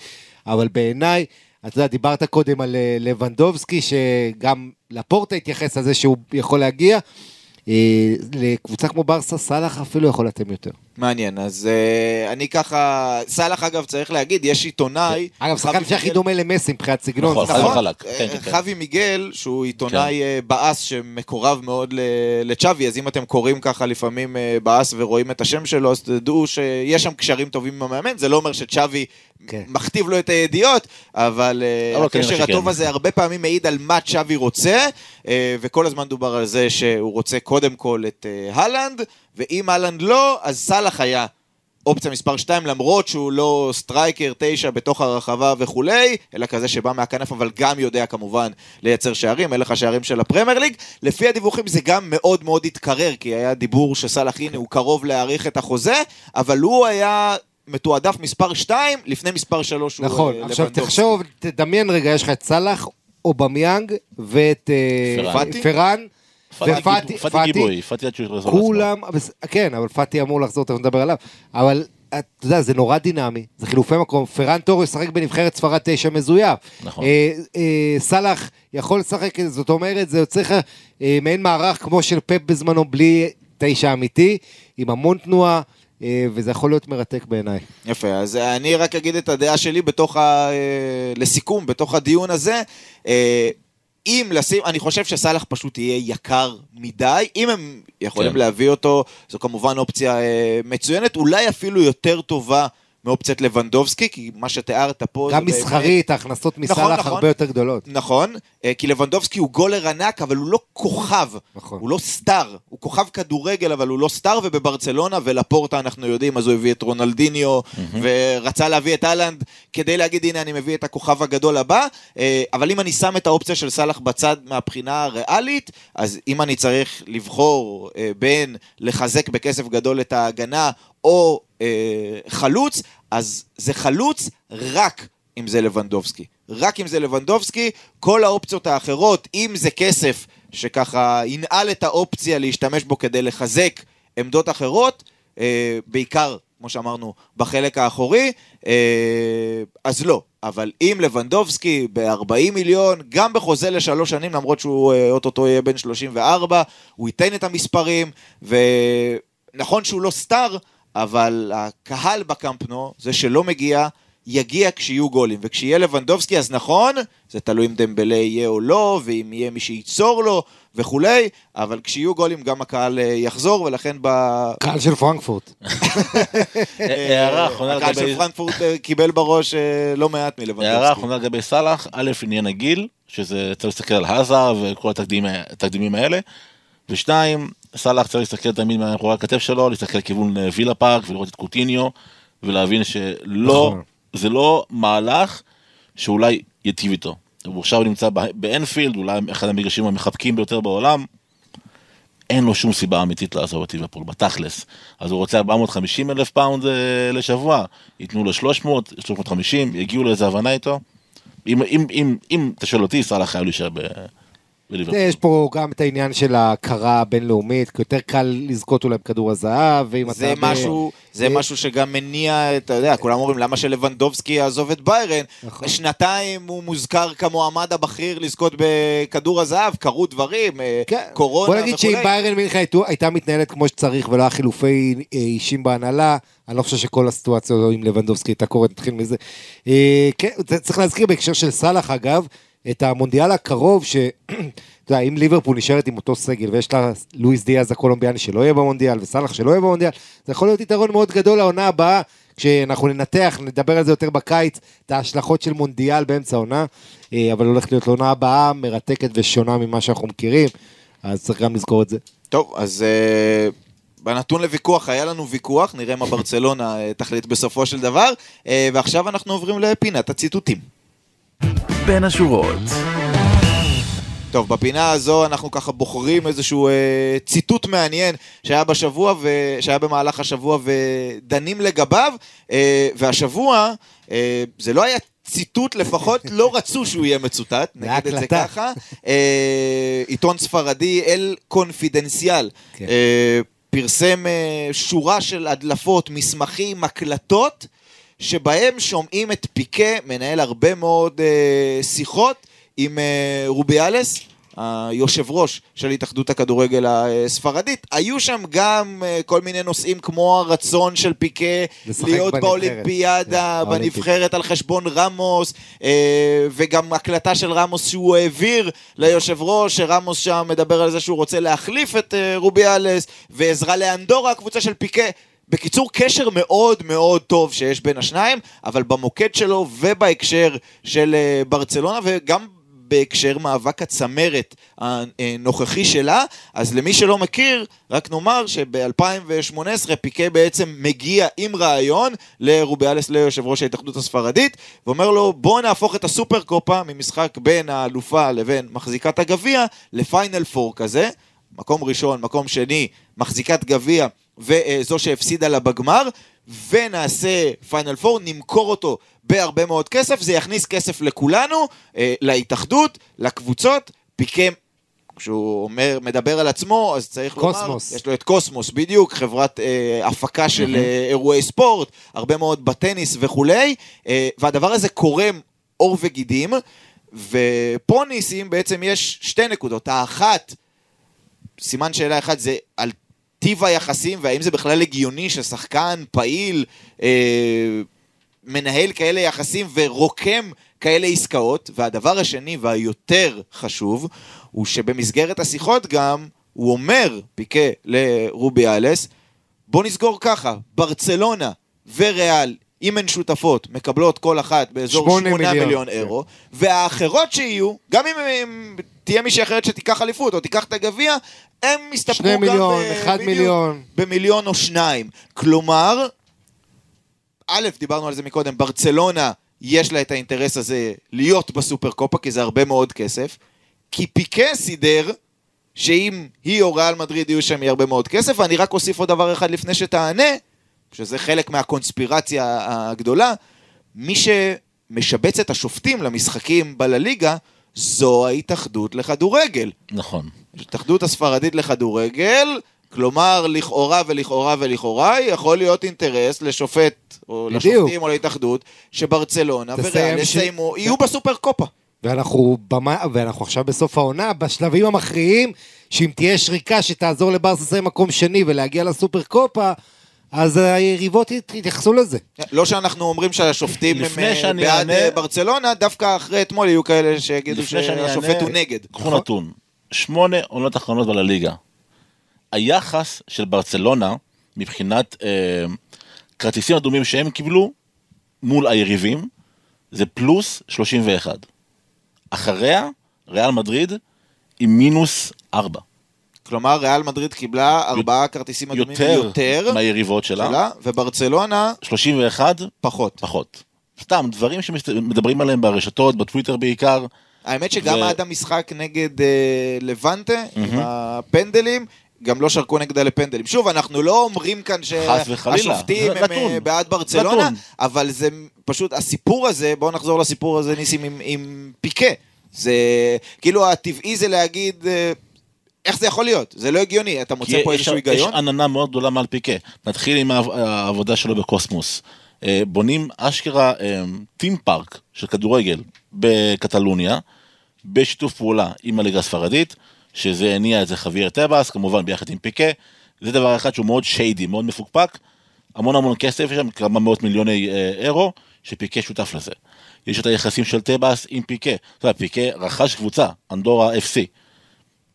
אבל בעיניי, אתה יודע, דיברת קודם על אה, לבנדובסקי, שגם לפורטה התייחס לזה שהוא יכול להגיע. לקבוצה כמו ברסה, סאלח אפילו יכול לתת יותר. מעניין, אז uh, אני ככה, סאלח אגב צריך להגיד, יש עיתונאי, אגב, שחקן שהכי מיגל- דומה למסי מבחינת סגנון. נכון, חד נכון, וחלק. אה, כן, כן, כן. חבי מיגל, שהוא עיתונאי אה, באס שמקורב מאוד ל- לצ'אבי, אז אם אתם קוראים ככה לפעמים באס ורואים את השם שלו, אז תדעו שיש שם קשרים טובים עם המאמן, זה לא אומר שצ'אבי כן. מכתיב לו את הידיעות, אבל הקשר. הטוב הזה הרבה פעמים מעיד על מה צ'אבי רוצה, וכל הזמן דובר על זה שהוא רוצה קודם כל את הלנד, ואם הלנד לא, אז סאלח היה. אופציה מספר 2, למרות שהוא לא סטרייקר 9 בתוך הרחבה וכולי, אלא כזה שבא מהכנף, אבל גם יודע כמובן לייצר שערים, מלך השערים של הפרמייר ליג. לפי הדיווחים זה גם מאוד מאוד התקרר, כי היה דיבור שסאלח הנה הוא קרוב להאריך את החוזה, אבל הוא היה מתועדף מספר 2 לפני מספר 3 הוא נכון, אה, עכשיו לבנדובסקי. תחשוב, תדמיין רגע, יש לך את סאלח, אובמיאנג ואת אה, פראן. פראן, ופאטי, פאטי גיבוי, פאטי עד שהוא יחזור לעצמו. כולם, כן, אבל פאטי אמור לחזור, תכף נדבר עליו, אבל אתה יודע, זה נורא דינמי, זה חילופי מקום, פרן טורו ישחק בנבחרת ספרד תשע מזויף. נכון. אה, אה, סאלח יכול לשחק, זאת אומרת, זה יוצא לך אה, מעין מערך כמו של פפ בזמנו, בלי תשע אמיתי, עם המון תנועה, וזה יכול להיות מרתק בעיניי. יפה, אז אני רק אגיד את הדעה שלי בתוך ה... לסיכום, בתוך הדיון הזה. אם לשים, אני חושב שסאלח פשוט יהיה יקר מדי, אם הם יכולים כן. להביא אותו, זו כמובן אופציה אה, מצוינת, אולי אפילו יותר טובה מאופציית לבנדובסקי, כי מה שתיארת פה... גם באמת- מסחרית, ההכנסות מסאלח נכון. הרבה יותר גדולות. נכון, אה, כי לבנדובסקי הוא גולר ענק, אבל הוא לא כוכב. נכון. הוא לא סטאר. הוא כוכב כדורגל, אבל הוא לא סטאר, ובברצלונה ולפורטה אנחנו יודעים, אז הוא הביא את רונלדיניו, ורצה להביא את אהלנד כדי להגיד, הנה, אני מביא את הכוכב הגדול הבא. אה, אבל אם אני שם את האופציה של סאלח בצד מהבחינה הריאלית, אז אם אני צריך לבחור אה, בין לחזק בכסף גדול את ההגנה, או אה, חלוץ, אז זה חלוץ רק אם זה לבנדובסקי. רק אם זה לבנדובסקי, כל האופציות האחרות, אם זה כסף שככה ינעל את האופציה להשתמש בו כדי לחזק עמדות אחרות, אה, בעיקר, כמו שאמרנו, בחלק האחורי, אה, אז לא. אבל אם לבנדובסקי ב-40 מיליון, גם בחוזה לשלוש שנים, למרות שהוא אה, אוטוטו יהיה בן 34, הוא ייתן את המספרים, ונכון שהוא לא סטאר, אבל הקהל בקמפנו, זה שלא מגיע, יגיע כשיהיו גולים. וכשיהיה לבנדובסקי, אז נכון, זה תלוי אם דמבלה יהיה או לא, ואם יהיה מי שייצור לו וכולי, אבל כשיהיו גולים גם הקהל אה, יחזור, ולכן ב... קהל של פרנקפורט. הערה אחרונה הקהל לגבי- של פרנקפורט אה, קיבל בראש אה, לא מעט מלבנדובסקי. הערה אחרונה לגבי סאלח, א', עניין הגיל, שזה צריך להסתכל על האזר וכל התקדימים, התקדימים האלה, ושתיים, סאלח צריך להסתכל תמיד מאחורי הכתף שלו, להסתכל לכיוון אה, וילה פארק ולראות את קוטיניו, ולהבין שלא, נכון. זה לא מהלך שאולי ייטיב איתו. הוא עכשיו נמצא באנפילד, אולי אחד המגרשים המחבקים ביותר בעולם, אין לו שום סיבה אמיתית לעזוב את ליברפול, בתכלס. אז הוא רוצה 450 אלף פאונד אה, לשבוע, ייתנו לו 300, 350, יגיעו לאיזה הבנה איתו. אם, אם, אם, אם אתה שואל אותי, סאלח חייב להישאר בליברפול. יש פה גם את העניין של ההכרה הבינלאומית, כי יותר קל לזכות אולי בכדור הזהב, ואם זה אתה... ב- משהו, זה אה, משהו שגם מניע, אתה יודע, כולם אומרים למה שלבנדובסקי יעזוב את ביירן. נכון. שנתיים הוא מוזכר כמועמד הבכיר לזכות בכדור הזהב, קרו דברים, אה, כן. קורונה בוא וכולי. נגיד שאם ביירן מינכן הייתה מתנהלת כמו שצריך ולא היה חילופי אה, אישים בהנהלה, אני לא חושב שכל הסיטואציה הזו עם לבנדובסקי הייתה קורית, נתחיל מזה. אה, כן, צריך להזכיר בהקשר של סאלח אגב, את המונדיאל הקרוב, ש... אתה יודע, אם ליברפול נשארת עם אותו סגל ויש לה לואיס דיאז הקולומביאני שלא יהיה במונדיאל וסאלח שלא יהיה במונדיאל, זה יכול להיות יתרון מאוד גדול לעונה הבאה, כשאנחנו ננתח, נדבר על זה יותר בקיץ, את ההשלכות של מונדיאל באמצע העונה, אה, אבל הולכת להיות לעונה הבאה מרתקת ושונה ממה שאנחנו מכירים, אז צריך גם לזכור את זה. טוב, אז אה, בנתון לוויכוח, היה לנו ויכוח, נראה מה ברצלונה אה, תחליט בסופו של דבר, ועכשיו אנחנו עוברים לפינת הציטוטים. בין השורות. טוב, בפינה הזו אנחנו ככה בוחרים איזשהו אה, ציטוט מעניין שהיה בשבוע, ו... שהיה במהלך השבוע ודנים לגביו, אה, והשבוע אה, זה לא היה ציטוט לפחות, לא רצו שהוא יהיה מצוטט, נגיד את זה. ככה. אה, עיתון ספרדי, אל קונפידנציאל, כן. אה, פרסם אה, שורה של הדלפות, מסמכים, הקלטות, שבהם שומעים את פיקה מנהל הרבה מאוד אה, שיחות עם אה, רוביאלס. היושב ראש של התאחדות הכדורגל הספרדית, היו שם גם אה, כל מיני נושאים כמו הרצון של פיקה להיות בנבחרת. באולימפיאדה, כן, בנבחרת על חשבון רמוס, אה, וגם הקלטה של רמוס שהוא העביר ליושב ראש, שרמוס שם מדבר על זה שהוא רוצה להחליף את אה, רוביאלס, ועזרה לאנדורה, הקבוצה של פיקה. בקיצור, קשר מאוד מאוד טוב שיש בין השניים, אבל במוקד שלו ובהקשר של אה, ברצלונה, וגם בהקשר מאבק הצמרת הנוכחי שלה. אז למי שלא מכיר, רק נאמר שב-2018 פיקה בעצם מגיע עם רעיון לרוביאלס ליושב ראש ההתאחדות הספרדית, ואומר לו בוא נהפוך את הסופר קופה ממשחק בין האלופה לבין מחזיקת הגביע לפיינל פור כזה. מקום ראשון, מקום שני, מחזיקת גביע וזו שהפסידה לה בגמר, ונעשה פיינל פור, נמכור אותו בהרבה מאוד כסף, זה יכניס כסף לכולנו, אה, להתאחדות, לקבוצות, פיקם. כשהוא אומר, מדבר על עצמו, אז צריך קוסמוס. לומר, יש לו את קוסמוס, בדיוק, חברת אה, הפקה של אה, אירועי ספורט, הרבה מאוד בטניס וכולי, אה, והדבר הזה קורם עור וגידים, ופה ניסים בעצם יש שתי נקודות, האחת, סימן שאלה אחד זה על טיב היחסים, והאם זה בכלל הגיוני ששחקן פעיל אה, מנהל כאלה יחסים ורוקם כאלה עסקאות, והדבר השני והיותר חשוב, הוא שבמסגרת השיחות גם, הוא אומר, פיקה לרובי אלס, בוא נסגור ככה, ברצלונה וריאל, אם הן שותפות, מקבלות כל אחת באזור שמונה 8 מיליון, מיליון כן. אירו, והאחרות שיהיו, גם אם הם, תהיה מישהי אחרת שתיקח אליפות או תיקח את הגביע, הם יסתפקו גם מיליון, ב- אחד בדיוק, מיליון. במיליון או שניים. כלומר, א', דיברנו על זה מקודם, ברצלונה יש לה את האינטרס הזה להיות בסופר קופה, כי זה הרבה מאוד כסף, כי פיקה סידר שאם היא או ריאל מדריד יהיו שם יהיה הרבה מאוד כסף, ואני רק אוסיף עוד דבר אחד לפני שתענה, שזה חלק מהקונספירציה הגדולה, מי שמשבץ את השופטים למשחקים בלליגה, זו ההתאחדות לכדורגל. נכון. ההתאחדות הספרדית לכדורגל, כלומר, לכאורה ולכאורה ולכאורה, יכול להיות אינטרס לשופט, או בדיוק. לשופטים או להתאחדות, שברצלונה וריאל ש- יסיימו, יהיו בסופר קופה. ואנחנו, במה, ואנחנו עכשיו בסוף העונה, בשלבים המכריעים, שאם תהיה שריקה שתעזור לברס לסיים מקום שני ולהגיע לסופר קופה, אז היריבות ית- יתייחסו לזה. לא שאנחנו אומרים שהשופטים הם אה, בעד אענה- אה, ברצלונה, דווקא אחרי אתמול יהיו כאלה שיגידו שהשופט אענה, הוא נגד. קחו נתון. שמונה עונות אחרונות בלליגה. היחס של ברצלונה, מבחינת אה, כרטיסים אדומים שהם קיבלו מול היריבים, זה פלוס 31. אחריה, ריאל מדריד עם מינוס 4. כלומר, ריאל מדריד קיבלה ארבעה כרטיסים אדומים יותר יותר מהיריבות שלה, שלה, וברצלונה 31 פחות. פחות. סתם, דברים שמדברים עליהם ברשתות, בטוויטר בעיקר. האמת שגם ו- עד המשחק נגד אה, לבנטה, עם הפנדלים, גם לא שרקו נגדה לפנדלים. שוב, אנחנו לא אומרים כאן. שהשופטים הם נתון. אה, בעד ברצלונה, נתון. אבל זה פשוט, הסיפור הזה, בואו נחזור לסיפור הזה, ניסים, עם, עם פיקה. זה, כאילו, הטבעי זה להגיד, אה, איך זה יכול להיות? זה לא הגיוני, אתה מוצא פה יש- איזשהו יש היגיון? עננה מאוד גדולה מעל פיקה. נתחיל עם העב- העבודה שלו בקוסמוס. אה, בונים אשכרה טים פארק של כדורגל בקטלוניה, בשיתוף פעולה עם הליגה הספרדית, שזה הניע את זה חביר טבעס, כמובן ביחד עם פיקה. זה דבר אחד שהוא מאוד שיידי, מאוד מפוקפק. המון המון כסף, יש שם כמה מאות מיליוני אה, אירו, שפיקה שותף לזה. יש את היחסים של טבעס עם פיקה. אתה יודע, פיקה רכש קבוצה, אנדורה FC.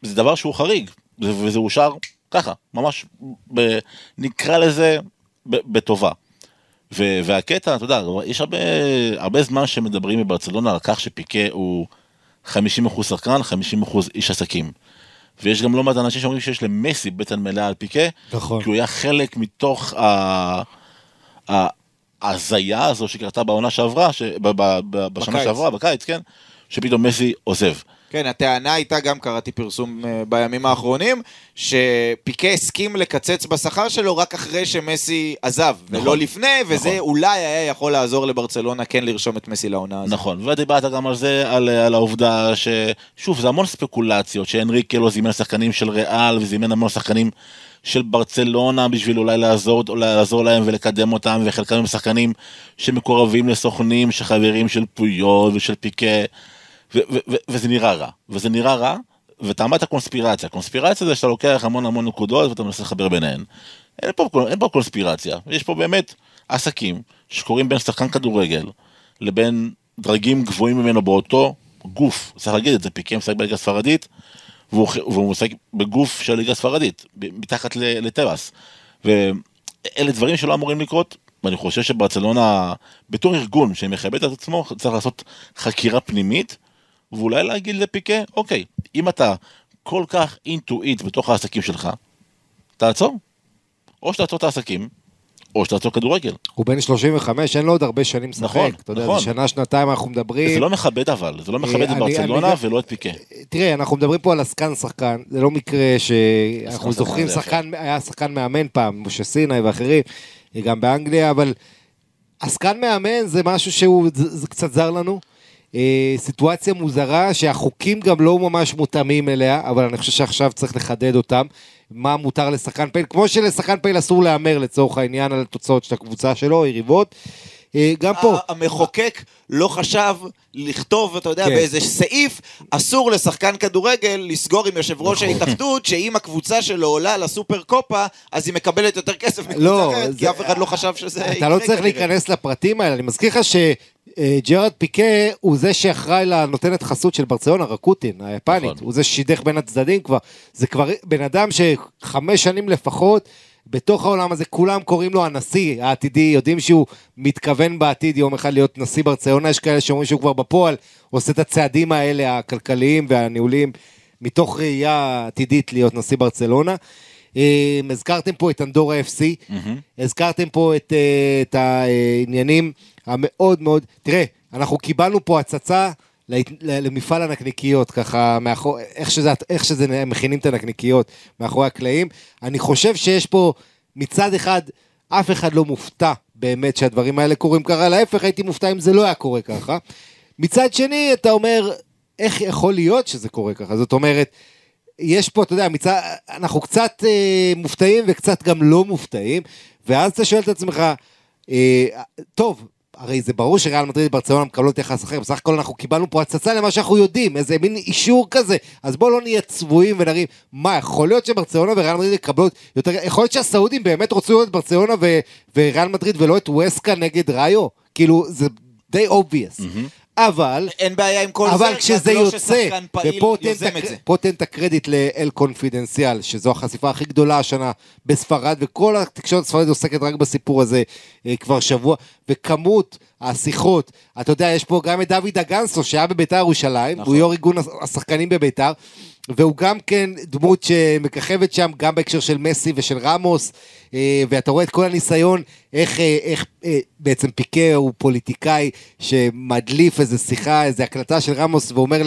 זה דבר שהוא חריג, וזה אושר ככה, ממש, ב, נקרא לזה ב, בטובה. ו, והקטע, אתה יודע, יש הרבה, הרבה זמן שמדברים בברצלונה על כך שפיקה הוא 50% שחקן, 50% איש עסקים. ויש גם לא מעט אנשים שאומרים שיש למסי בטן מלאה על פיקה, נכון. כי הוא היה חלק מתוך ה... ה- ההזיה הזו שקרתה בעונה שעברה, ש... ב- ב- ב- בשנה בקיץ. שעברה, בקיץ, כן? שפתאום מסי עוזב. כן, הטענה הייתה, גם קראתי פרסום אה, בימים האחרונים, שפיקה הסכים לקצץ בשכר שלו רק אחרי שמסי עזב, נכון, ולא לפני, וזה נכון. אולי היה יכול לעזור לברצלונה כן לרשום את מסי לעונה הזאת. נכון, ודיברת גם על זה, על, על העובדה ששוב, זה המון ספקולציות, שהנריקה לא זימן שחקנים של ריאל וזימן המון שחקנים של ברצלונה בשביל אולי לעזור, לעזור להם ולקדם אותם, וחלקם הם שחקנים שמקורבים לסוכנים, שחברים של פויול ושל פיקה, וזה נראה רע, וזה נראה רע, ואתה אמרת קונספירציה, זה שאתה לוקח המון המון נקודות ואתה מנסה לחבר ביניהן. אין פה, אין פה קונספירציה, יש פה באמת עסקים שקורים בין שחקן כדורגל לבין דרגים גבוהים ממנו באותו גוף, צריך להגיד את זה, פיקה משחק בליגה הספרדית, והוא, והוא משחק בגוף של הליגה הספרדית, מתחת לטבעס. ואלה דברים שלא אמורים לקרות, ואני חושב שברצלונה, בתור ארגון שמכבד את עצמו, צריך לעשות חקירה פנימית, ואולי להגיד לפיקה, אוקיי, אם אתה כל כך אינטואיט בתוך העסקים שלך, תעצור. או שתעצור את העסקים, או שתעצור כדורגל. הוא בן 35, אין לו עוד הרבה שנים לשחק. נכון, אתה יודע, נכון. זה שנה, שנתיים אנחנו מדברים. זה לא מכבד אבל, זה לא מכבד את אני- ברצלונה אני- ולא את פיקה. תראה, אנחנו מדברים פה על עסקן שחקן, זה לא מקרה שאנחנו זוכרים שחקן, היה שחקן מאמן פעם, משה סיני ואחרים, גם באנגליה, אבל עסקן מאמן זה משהו שהוא, זה, זה קצת זר לנו. אה, סיטואציה מוזרה שהחוקים גם לא ממש מותאמים אליה, אבל אני חושב שעכשיו צריך לחדד אותם. מה מותר לשחקן פעיל, כמו שלשחקן פעיל אסור להמר לצורך העניין על התוצאות של הקבוצה שלו, יריבות. אה, גם פה. המחוקק לא חשב לכתוב, אתה יודע, כן. באיזה סעיף, אסור לשחקן כדורגל לסגור עם יושב ראש נכון. ההתאחדות, שאם הקבוצה שלו עולה לסופר קופה, אז היא מקבלת יותר כסף מקבוצה לא, אחרת, זה- כי אף אחד לא חשב שזה אתה לא צריך כנראה. להיכנס לפרטים האלה, אני מזכיר לך שג'רד פיקה הוא זה שאחראי לנותנת חסות של ברצלונה, רקוטין, היפנית, נכון. הוא זה ששידך בין הצדדים כבר, זה כבר בן אדם שחמש שנים לפחות, בתוך העולם הזה כולם קוראים לו הנשיא העתידי, יודעים שהוא מתכוון בעתיד יום אחד להיות נשיא ברצלונה, יש כאלה שאומרים שהוא כבר בפועל עושה את הצעדים האלה הכלכליים והניהוליים מתוך ראייה עתידית להיות נשיא ברצלונה. אה, הזכרתם פה את אנדורה FC, הזכרתם פה את, אה, את העניינים המאוד מאוד, תראה, אנחנו קיבלנו פה הצצה למפעל הנקניקיות, ככה, מאחור, איך שזה, איך שזה מכינים את הנקניקיות מאחורי הקלעים. אני חושב שיש פה מצד אחד, אף אחד לא מופתע באמת שהדברים האלה קורים ככה, להפך הייתי מופתע אם זה לא היה קורה ככה. מצד שני, אתה אומר, איך יכול להיות שזה קורה ככה? זאת אומרת, יש פה, אתה יודע, מצד, אנחנו קצת אה, מופתעים וקצת גם לא מופתעים, ואז אתה שואל את עצמך, אה, טוב, הרי זה ברור שריאל מדריד וברצלונה מקבלות יחס אחר, בסך הכל אנחנו קיבלנו פה הצצה למה שאנחנו יודעים, איזה מין אישור כזה, אז בואו לא נהיה צבועים ונרים, מה, יכול להיות שברצלונה וריאל מדריד יקבלות יותר, יכול להיות שהסעודים באמת רוצים לראות את ברצלונה ו- וריאל מדריד ולא את ווסקה נגד ראיו? כאילו, זה די obvious. אבל... אין בעיה עם כל זה, אבל כשזה לא יוצא, ופה תן, את, הקרדיט לאל קונפידנציאל, שזו החשיפה הכי גדולה השנה בספרד, וכל התקשורת הספרדית עוסקת רק בסיפור הזה אה, כבר שבוע, וכמות השיחות, אתה יודע, יש פה גם את דוד אגנסו, שהיה בביתר ירושלים, נכון. הוא יו"ר ארגון הש- השחקנים בביתר, והוא גם כן דמות שמככבת שם, גם בהקשר של מסי ושל רמוס, אה, ואתה רואה את כל הניסיון, איך, אה, איך אה, בעצם פיקה הוא פוליטיקאי שמדליף איזה שיחה, איזה הקלטה של רמוס, ואומר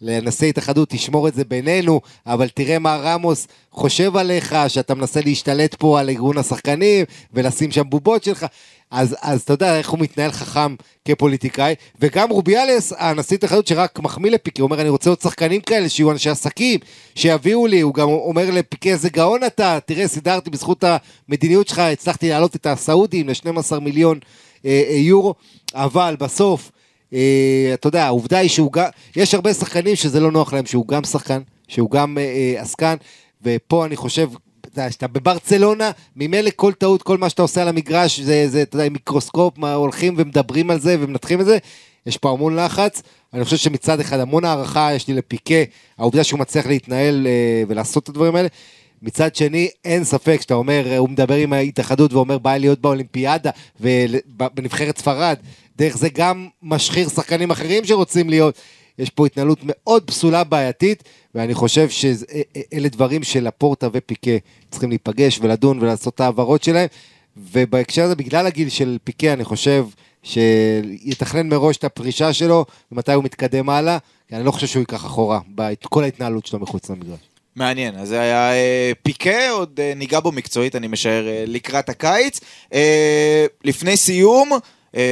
לנשיא התאחדות, תשמור את זה בינינו, אבל תראה מה רמוס חושב עליך, שאתה מנסה להשתלט פה על ארגון השחקנים, ולשים שם בובות שלך. אז, אז אתה יודע איך הוא מתנהל חכם כפוליטיקאי, וגם רוביאלס, הנשיא התאחדות שרק מחמיא לפיקה, הוא אומר אני רוצה עוד שחקנים כאלה, שיהיו אנשי עסקים, שיביאו לי, הוא גם אומר לפיקה איזה גאון אתה, תראה סידרתי בזכות המדיניות שלך, הצלחתי להעלות את הסעודים ל-12 מיליון אה, אה, יורו, אבל בסוף, אה, אתה יודע, העובדה היא שהוא גם, יש הרבה שחקנים שזה לא נוח להם, שהוא גם שחקן, שהוא גם אה, אה, עסקן, ופה אני חושב, שאתה בברצלונה, ממילא כל טעות, כל מה שאתה עושה על המגרש, זה, זה אתה יודע, מיקרוסקופ, מה, הולכים ומדברים על זה ומנתחים את זה, יש פה המון לחץ. אני חושב שמצד אחד המון הערכה יש לי לפיקה, העובדה שהוא מצליח להתנהל אה, ולעשות את הדברים האלה. מצד שני, אין ספק שאתה אומר, אה, הוא מדבר עם ההתאחדות ואומר, בא להיות באולימפיאדה ובנבחרת ספרד, דרך זה גם משחיר שחקנים אחרים שרוצים להיות. יש פה התנהלות מאוד פסולה בעייתית, ואני חושב שאלה דברים שלפורטה ופיקה צריכים להיפגש ולדון ולעשות את ההעברות שלהם. ובהקשר הזה, בגלל הגיל של פיקה, אני חושב שיתכנן מראש את הפרישה שלו, ומתי הוא מתקדם הלאה, כי אני לא חושב שהוא ייקח אחורה בכל ההתנהלות שלו מחוץ למגרש. מעניין, אז זה היה אה, פיקה, עוד אה, ניגע בו מקצועית, אני משער, אה, לקראת הקיץ. אה, לפני סיום, אה,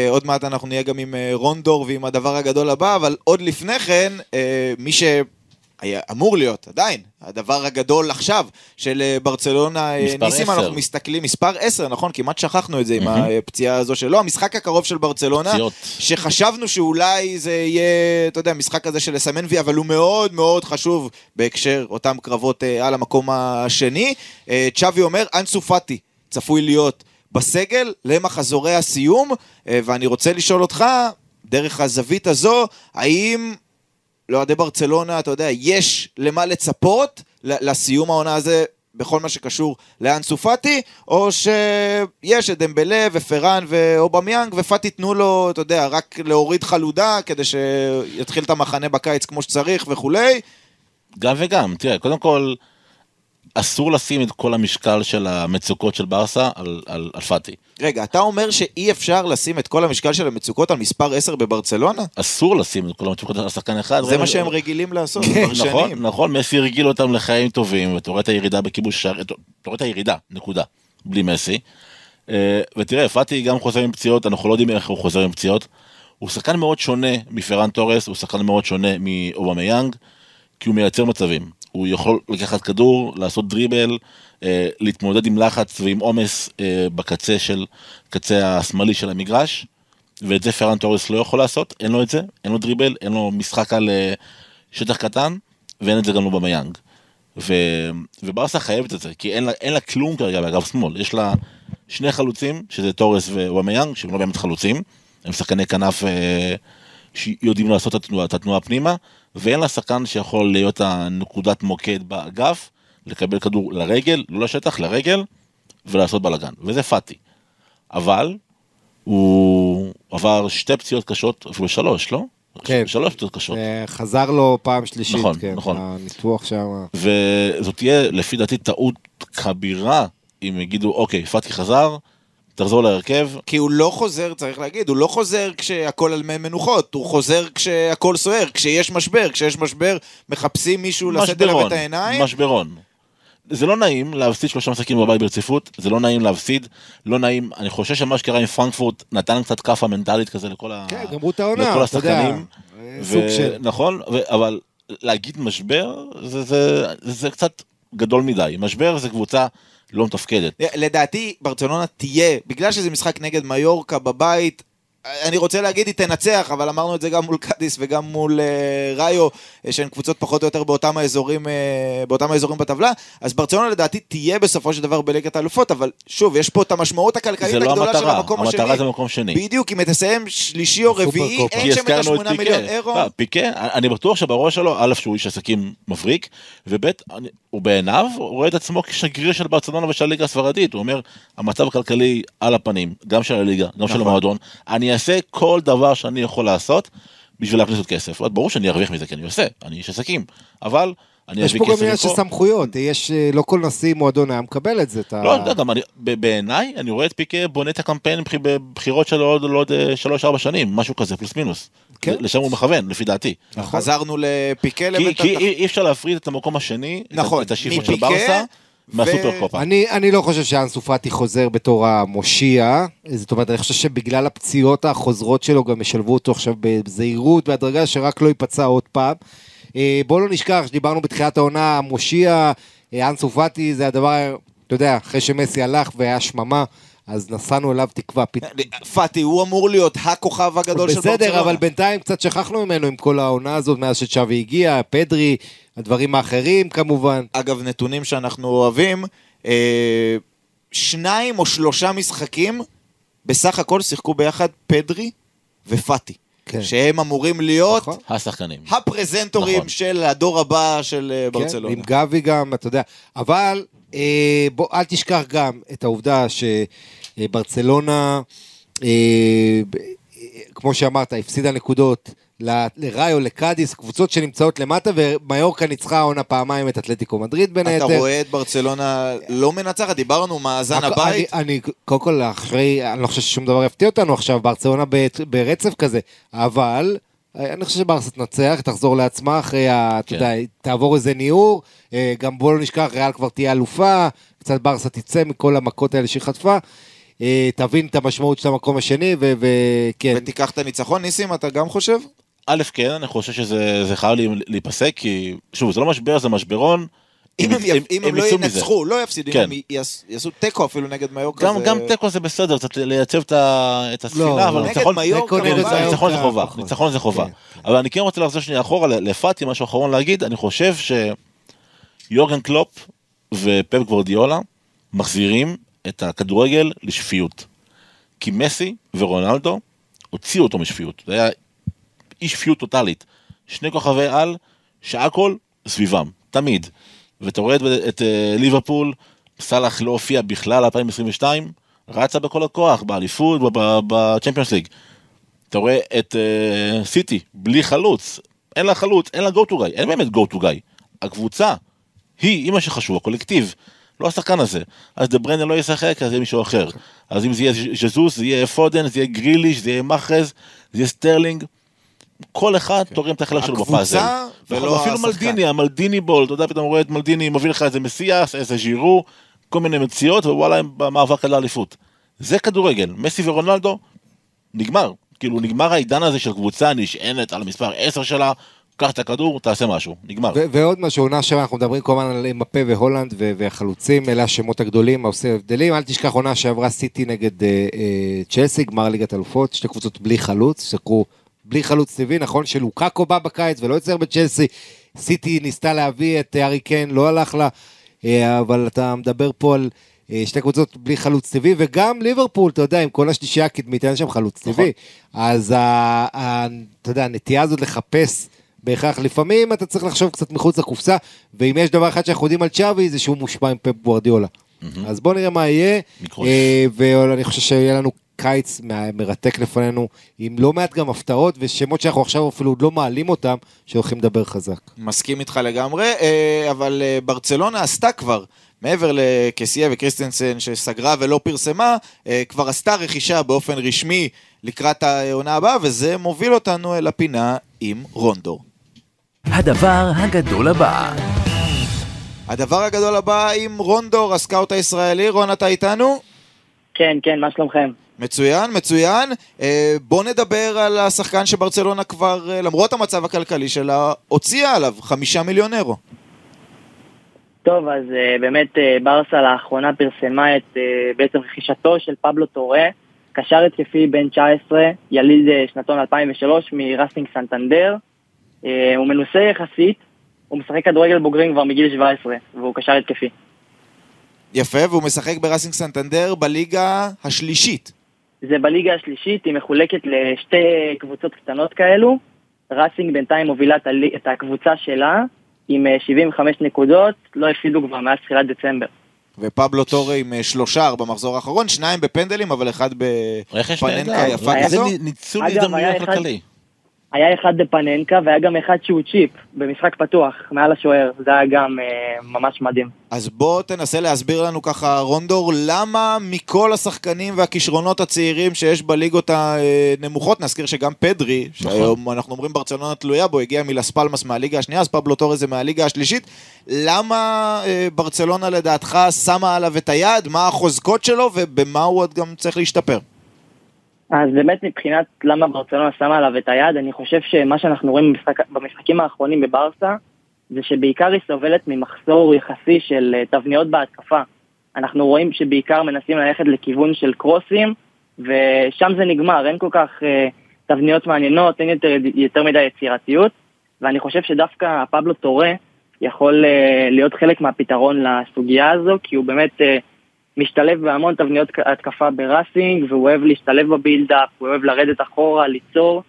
עוד מעט אנחנו נהיה גם עם אה, רונדור ועם הדבר הגדול הבא, אבל עוד לפני כן, אה, מי שהיה אמור להיות, עדיין, הדבר הגדול עכשיו של אה, ברצלונה, אה, ניסים, עשר. אנחנו מסתכלים, מספר 10, נכון? כמעט שכחנו את זה עם הפציעה הזו שלו, המשחק הקרוב של ברצלונה. פציעות. שחשבנו שאולי זה יהיה, אתה יודע, משחק כזה של לסמן וי, אבל הוא מאוד מאוד חשוב בהקשר אותם קרבות אה, על המקום השני. אה, צ'אבי אומר, אנסו פאטי צפוי להיות בסגל למחזורי הסיום, אה, ואני רוצה לשאול אותך, דרך הזווית הזו, האם לאוהדי ברצלונה, אתה יודע, יש למה לצפות לסיום העונה הזה בכל מה שקשור לאנסו פאטי, או שיש את דמבלה ופרן ואובמיאנג, ופאטי תנו לו, אתה יודע, רק להוריד חלודה כדי שיתחיל את המחנה בקיץ כמו שצריך וכולי. גם וגם, תראה, קודם כל, אסור לשים את כל המשקל של המצוקות של ברסה על, על, על פאטי. רגע, אתה אומר שאי אפשר לשים את כל המשקל של המצוקות על מספר 10 בברצלונה? אסור לשים את כל המצוקות על שחקן אחד. זה מה שהם רגילים לעשות כבר נכון, שנים. נכון, מסי הרגיל אותם לחיים טובים, ואתה רואה את הירידה בכיבוש שער, אתה רואה את הירידה, נקודה, בלי מסי. אה, ותראה, פאטי גם חוזר עם פציעות, אנחנו לא יודעים איך הוא חוזר עם פציעות. הוא שחקן מאוד שונה מפרן תורס, הוא שחקן מאוד שונה מאובמיאנג, כי הוא מייצר מצבים. הוא יכול לקחת כדור, לעשות דריבל, אה, להתמודד עם לחץ ועם עומס אה, בקצה של, קצה השמאלי של המגרש, ואת זה פרן תורס לא יכול לעשות, אין לו את זה, אין לו דריבל, אין לו משחק על אה, שטח קטן, ואין את זה גם לא במיאנג. ו... וברסה חייבת את זה, כי אין לה, אין לה כלום כרגע באגף שמאל, יש לה שני חלוצים, שזה תורס וומיאנג, שהם לא באמת חלוצים, הם שחקני כנף אה, שיודעים לעשות את התנועה, את התנועה פנימה, ואין לה שחקן שיכול להיות הנקודת מוקד באגף, לקבל כדור לרגל, לא לשטח, לרגל, ולעשות בלאגן, וזה פאטי. אבל הוא עבר שתי פציעות קשות, אפילו שלוש, לא? כן. שלוש פציעות קשות. אה, חזר לו פעם שלישית, נכון, כן, נכון. הניתוח שם. וזאת תהיה לפי דעתי טעות כבירה אם יגידו אוקיי פאטי חזר תחזור להרכב כי הוא לא חוזר, צריך להגיד, הוא לא חוזר כשהכל על מי מנוחות, הוא חוזר כשהכל סוער, כשיש משבר, כשיש משבר מחפשים מישהו לשאת אליו את העיניים. משברון. זה לא נעים להפסיד שלושה משחקים בבית ברציפות זה לא נעים להפסיד לא נעים אני חושב שמה שקרה עם פרנקפורט נתן קצת כאפה מנטלית כזה לכל ה... כן, גמרו את העונה, לכל. השחקנים. אה, ו- של... נכון ו- אבל להגיד משבר זה, זה, זה קצת גדול מדי משבר זה קבוצה לא מתפקדת. לדעתי, ברצלונה תהיה, בגלל שזה משחק נגד מיורקה בבית, אני רוצה להגיד היא תנצח, אבל אמרנו את זה גם מול קאדיס וגם מול uh, ראיו, אה, שהן קבוצות פחות או יותר באותם האזורים, uh, באותם האזורים בטבלה, אז ברצלונה לדעתי תהיה בסופו של דבר בליגת האלופות, אבל שוב, יש פה את המשמעות הכלכלית זה לא הגדולה של המטרה, המקום השני. המטרה זה מקום שני. בדיוק, אם היא תסיים שלישי או רביעי. אין שם את השמונה מיליון אירו. לא, פיקה, אני בטוח שבראש שלו, א', שהוא איש עסקים מבריק, וב', הוא בעיניו הוא רואה את עצמו כשגריר של ברצלונה ושל הליגה הספרדית, הוא אומר, המצב הכלכלי על הפנים, גם של הליגה, גם של נכון. המועדון, אני אעשה כל דבר שאני יכול לעשות בשביל להכניס עוד כסף. ברור שאני ארוויח מזה, כי אני עושה, אני איש עסקים, אבל יש פה גם עניין של. סמכויות, יש, אה, לא כל נשיא מועדון היה מקבל את זה. את ה- לא, אתה יודע, גם בעיניי, אני רואה את פיקה בונה את הקמפיין בבח- בבחירות שלו עוד עוד, אה, שלוש-ארבע שנים, משהו כזה, פלוס מינוס. כן. לשם הוא מכוון, לפי דעתי. חזרנו לפיקה לבית כי אי אי אפשר להפריד את המקום השני, נכון, את השאיפות של ברסה, ו- מהסופר קופה. אני, אני לא חושב שאנסו פאטי חוזר בתור המושיע, זאת אומרת, אני חושב שבגלל הפציעות החוזרות שלו גם ישלבו אותו עכשיו בזהירות, בהדרגה, שרק לא ייפצע עוד פעם. אה, בואו לא נשכח שדיברנו בתחילת העונה, המושיע, אה, אנסו פאטי זה הדבר, אתה יודע, אחרי שמסי הלך והיה שממה, אז נשאנו אליו תקווה. פת... פאטי, הוא אמור להיות הכוכב הגדול של ברצלונה. בסדר, אבל בינתיים קצת שכחנו ממנו עם כל העונה הזאת מאז שצ'אבי הגיע, פדרי, הדברים האחרים כמובן. אגב, נתונים שאנחנו אוהבים, אה, שניים או שלושה משחקים, בסך הכל שיחקו ביחד פדרי ופאטי. כן. שהם אמורים להיות נכון. השחקנים. הפרזנטורים נכון. של הדור הבא של אה, כן, ברצלונה. עם גבי גם, אתה יודע. אבל אה, בוא, אל תשכח גם את העובדה שברצלונה, אה, אה, כמו שאמרת, הפסידה נקודות לראיו, לקאדיס, קבוצות שנמצאות למטה, ומיורקה ניצחה העונה פעמיים את אתלטיקו מדריד בין היתר. אתה רואה את ברצלונה לא מנצחת, דיברנו מאזן הבית. אני, אני, קודם כל, אחרי, אני לא חושב ששום דבר יפתיע אותנו עכשיו, ברצלונה ברצף כזה, אבל אני חושב שברסה תנצח, תחזור לעצמה אחרי, ה- אתה כן. יודע, תעבור איזה ניעור, אה, גם בוא לא נשכח, ריאל כבר תהיה אלופה, קצת ברסה תצא מכל המכות האלה שהיא חטפה, אה, תבין את המשמעות של המקום השני, ו- וכן, ותיקח את הניצחון, ניסים, אתה גם חושב? א', כן, אני חושב שזה זה חייב לי- להיפסק, כי, שוב, זה לא משבר, זה משברון. אם הם, יפ- אם הם לא. ינצחו, לא יפסידו, אם כן. הם יעש- יעשו תיקו אפילו נגד מיורקה, גם, זה- גם תיקו זה בסדר, קצת לייצב את את הספינה, לא, אבל ניצחון ניצחון זה חובה. ניצחון זה חובה. כן. אבל אני כן רוצה לחזור שנייה אחורה ל- לפאטי, משהו אחרון להגיד, אני חושב שיורגן קלופ ופפ גוורדיולה מחזירים את הכדורגל לשפיות. כי מסי ורונלדו הוציאו אותו משפיות. זה היה אי שפיות טוטאלית. שני כוכבי על שהכל סביבם, תמיד. ואתה רואה את, את אה, ליברפול, סאלח לא הופיע בכלל 2022, רצה בכל הכוח, באליפות, בצ'מפיונס ליג. אתה רואה את אה, סיטי, בלי חלוץ, אין לה חלוץ, אין לה go to guy, אין באמת go to guy. הקבוצה היא, היא מה שחשוב, הקולקטיב, לא השחקן הזה. אז דה בריינה לא ישחק, אז יהיה מישהו אחר. אז אם זה יהיה ז'זוס, זה יהיה פודן, זה יהיה גריליש, זה יהיה מאחרז, זה יהיה סטרלינג. כל אחד תורם את החלק שלו הקבוצה בפאזל. ולא נכון, אפילו השחקן. מלדיני, המלדיני ball, אתה יודע, פתאום רואה את מלדיני, מביא לך איזה מסיאס, איזה ז'ירו, כל מיני מציאות, ווואלה, הם במאבק על האליפות. זה כדורגל, מסי ורונלדו, נגמר. כאילו, נגמר העידן הזה של קבוצה נשענת על המספר 10 שלה, קח את הכדור, תעשה משהו, נגמר. ו- ועוד משהו, עונה שעברה, אנחנו מדברים כל הזמן על מפה והולנד ו- והחלוצים, אלה השמות הגדולים, העושים הבדלים. אל תשכח עונה שעברה סיטי נגד אה, אה, צ'לסי, גמר ליגת אלופות, שתי קבוצות בלי חלוץ, סקרו בלי חלוץ טבעי, נכון שלוקאקו בא בקיץ ולא יוצר בצ'לסי. סיטי ניסתה להביא את הארי קיין, לא הלך לה, אה, אבל אתה מדבר פה על... אה, שתי קבוצות בלי חלוץ טבעי, וגם ליברפול, אתה יודע, עם כל השלישייה הקדמית, אין שם חלוץ טבעי. אז אתה יודע, הנטייה הזאת לחפש בהכרח, לפעמים אתה צריך לחשוב קצת מחוץ לקופסה, ואם יש דבר אחד שאנחנו יודעים על צ'אבי, זה שהוא מושפע עם פפ גוורדיולה. אז בואו נראה מה יהיה. אה, ואני חושב שיהיה לנו קיץ מרתק לפנינו, עם לא מעט גם הפתעות ושמות שאנחנו עכשיו אפילו עוד לא מעלים אותם, שהולכים לדבר חזק. מסכים איתך לגמרי, אה, אבל אה, ברצלונה עשתה כבר, מעבר לקסיה וקריסטנסן שסגרה ולא פרסמה, אה, כבר עשתה רכישה באופן רשמי לקראת העונה הבאה, וזה מוביל אותנו אל הפינה עם רונדור. הדבר הגדול הבא. הדבר הגדול הבא עם רונדור, הסקאוט הישראלי. רון, אתה איתנו? כן, כן, מה שלומכם? מצוין, מצוין. אה, בוא נדבר על השחקן שברצלונה כבר, אה, למרות המצב הכלכלי שלה, הוציאה עליו חמישה מיליון אירו. טוב, אז אה, באמת ברסה לאחרונה פרסמה את בעצם רכישתו של פבלו טורה, קשר התקפי בן 19, יליד שנתון 2003 מראסינג סנטנדר. הוא מנוסה יחסית, הוא משחק כדורגל בוגרים כבר מגיל 17, והוא קשר התקפי. יפה, והוא משחק בראסינג סנטנדר בליגה השלישית. זה בליגה השלישית, היא מחולקת לשתי קבוצות קטנות כאלו. ראסינג בינתיים מובילה את הלי- את הקבוצה שלה עם אה, 75 נקודות, לא הפסידו כבר מאז תחילת דצמבר. ופבלו טורי עם אה, שלושה במחזור האחרון, שניים בפנדלים, אבל אחד בפננקה יפה כזו. נ- ניצול הזדמנויות כלכלי. היה אחד בפננקה והיה גם אחד שהוא צ'יפ, במשחק פתוח, מעל השוער, זה היה גם אה, ממש מדהים. אז בוא תנסה להסביר לנו ככה, רונדור, למה מכל השחקנים והכישרונות הצעירים שיש בליגות הנמוכות, נזכיר שגם פדרי, נכון. שהיום אנחנו אומרים ברצלונה תלויה בו, הגיע מלס פלמס מהליגה השנייה, אז פבלו טורז זה מהליגה השלישית, למה אה, ברצלונה לדעתך שמה עליו את היד, מה החוזקות שלו ובמה הוא עוד גם צריך להשתפר? אז באמת מבחינת למה ברצלונה שמה עליו את היד, אני חושב שמה שאנחנו רואים במשחק, במשחקים האחרונים בברסה, זה שבעיקר היא סובלת ממחסור יחסי של אה, תבניות בהתקפה. אנחנו רואים שבעיקר מנסים ללכת לכיוון של קרוסים, ושם זה נגמר, אין כל כך אה, תבניות מעניינות, אין יותר, יותר מדי יצירתיות, ואני חושב שדווקא פבלו טורה יכול אה, להיות חלק מהפתרון לסוגיה הזו, כי הוא באמת אה, משתלב בהמון תבניות התקפה בראסינג, והוא אוהב להשתלב בבילדאפ, הוא אוהב לרדת אחורה, ליצור,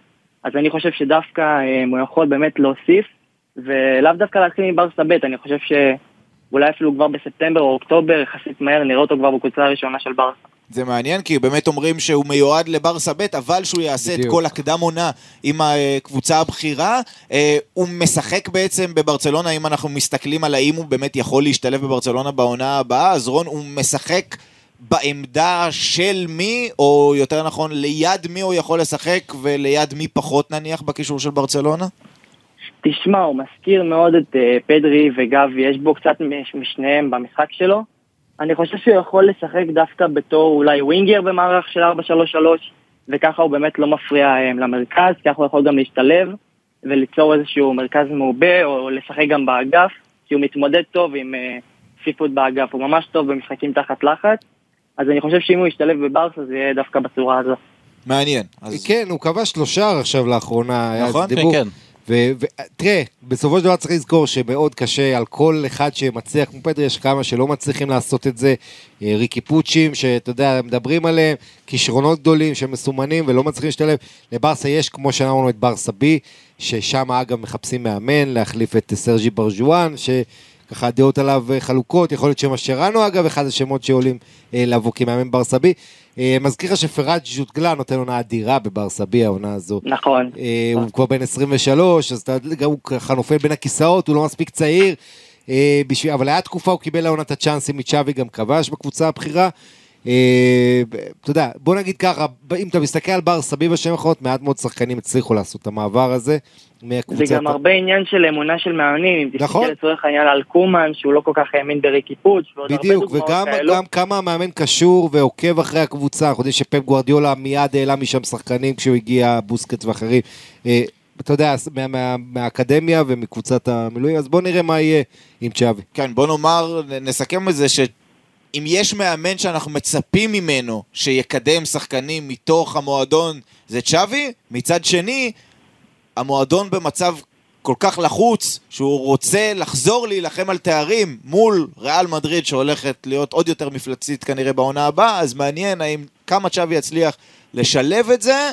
אז אני חושב שדווקא אה, הוא יכול באמת להוסיף, ולאו דווקא להתחיל מברסה ב', אני חושב שאולי אפילו כבר בספטמבר או אוקטובר, יחסית מהר, נראה אותו כבר בקבוצה הראשונה של ברסה. זה מעניין, כי באמת אומרים שהוא מיועד לברסה ב', אבל שהוא יעשה את בדיוק. כל הקדם עונה עם הקבוצה הבכירה. אה, הוא משחק בעצם בברצלונה, אם אנחנו מסתכלים על האם הוא באמת יכול להשתלב בברצלונה בעונה הבאה, אז רון, הוא משחק בעמדה של מי, או יותר נכון, ליד מי הוא יכול לשחק וליד מי פחות נניח בקישור של ברצלונה? תשמע, הוא מזכיר מאוד את uh, פדרי וגבי, יש בו קצת מש- משניהם במשחק שלו. אני חושב שהוא יכול לשחק דווקא בתור אולי ווינגר במערך של 4-3-3, וככה הוא באמת לא מפריע um, למרכז, ככה הוא יכול גם להשתלב וליצור איזשהו מרכז מעובה, או לשחק גם באגף, כי הוא מתמודד טוב עם uh, צפיפות באגף, הוא ממש טוב במשחקים תחת לחץ, אז אני חושב שאם הוא ישתלב בברסה זה יהיה דווקא בצורה הזו. מעניין. אז כן, הוא כבש לו שער עכשיו לאחרונה. היה נכון, איזה כן, דיבור. כן. ותראה, בסופו של דבר צריך לזכור שמאוד קשה על כל אחד שמצליח, כמו פדרי, יש כמה שלא מצליחים לעשות את זה. אה, ריקי פוצ'ים, שאתה יודע, מדברים עליהם, כישרונות גדולים שמסומנים ולא מצליחים להשתלב. לברסה יש, כמו שאמרנו, את ברסה בי, ששם אגב מחפשים מאמן, להחליף את סרג'י ברג'ואן, שככה הדעות עליו אה, חלוקות, יכול להיות שמשרנו אגב, אחד השמות שעולים אה, לבוא כמאמן ברסה בי. אה, מזכיר לך שפראג' ז'וטגלה נותן עונה אדירה בברסה בי העונה הזו. נכון. אה, הוא כבר בן 23, אז יודע, הוא ככה נופל בין הכיסאות, הוא לא מספיק צעיר. אה, בשביל, אבל היה תקופה, הוא קיבל לעונה את הצ'אנסים מצ'אבי, גם כבש בקבוצה הבכירה. אה, אתה יודע, בוא נגיד ככה, אם אתה מסתכל על בר סביב בשנים האחרונות, מעט מאוד שחקנים הצליחו לעשות את המעבר הזה. זה גם הרבה עניין של אמונה של מאמנים, אם נכון. תסתכל לצורך העניין על קומן, שהוא לא כל כך האמין בריקי פוץ', ועוד הרבה בדיוק, דוגמאות וגם כאלו. גם כמה המאמן קשור ועוקב אחרי הקבוצה, אנחנו יודעים שפפ גוורדיולה מיד העלה משם שחקנים כשהוא הגיע, בוסקט ואחרים. אה, אתה יודע, מה- מה- מהאקדמיה ומקבוצת המילואים, אז בוא נראה מה יהיה עם צ'אבי. כן, בוא נאמר, נסכם את זה שאם יש מאמן שאנחנו מצפים ממנו שיקדם שחקנים מתוך המועדון זה צ'אבי, מצד שני, המועדון במצב כל כך לחוץ, שהוא רוצה לחזור להילחם על תארים מול ריאל מדריד שהולכת להיות עוד יותר מפלצית כנראה בעונה הבאה, אז מעניין האם כמה צ'אבי יצליח לשלב את זה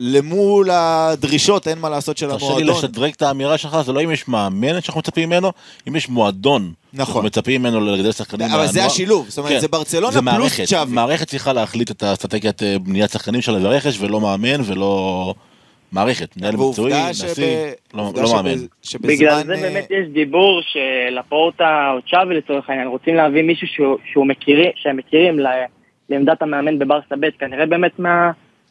למול הדרישות, אין מה לעשות, של תרשה לי המועדון. לשדרג את האמירה שלך, זה לא אם יש מאמן שאנחנו מצפים ממנו, אם יש מועדון. נכון. אנחנו מצפים ממנו לגדל שחקנים אבל זה. השילוב, זאת אומרת, כן. זה ברצלונה פלוס. צ'אבי. מערכת צריכה להחליט את האסטרטגיית אה, בניית שחקנים שלה ורכש, ולא מאמן ולא מערכת. מנהל מקצועי, נשיא, לא לא מאמן. בגלל זה אה, באמת יש דיבור שלפורטה או צ'אבי לצורך העניין רוצים להביא מישהו שהם מכירים לעמדת המאמן בברסה ב', כנראה באמת מה,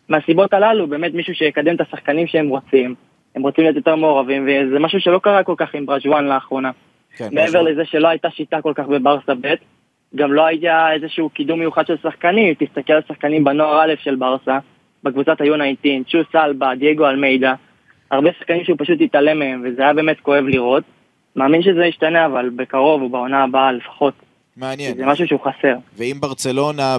מהסיבות הללו, באמת מישהו שיקדם את השחקנים שהם רוצים, הם רוצים להיות יותר מעורבים, וזה משהו שלא קרה כל כך עם ברג'ואן לאחרונה. כן, מעבר. לזה שלא הייתה שיטה כל כך בברסה ב', גם לא היה איזשהו קידום מיוחד של שחקנים, תסתכל על שחקנים בנוער א' של ברסה, בקבוצת היו-19, צ'וס אלבה, דייגו אלמידה, הרבה שחקנים שהוא פשוט התעלם מהם, וזה היה באמת כואב לראות. מאמין שזה ישתנה, אבל בקרוב או בעונה הבאה לפחות, מעניין. זה משהו שהוא חסר. ואם ברצלונה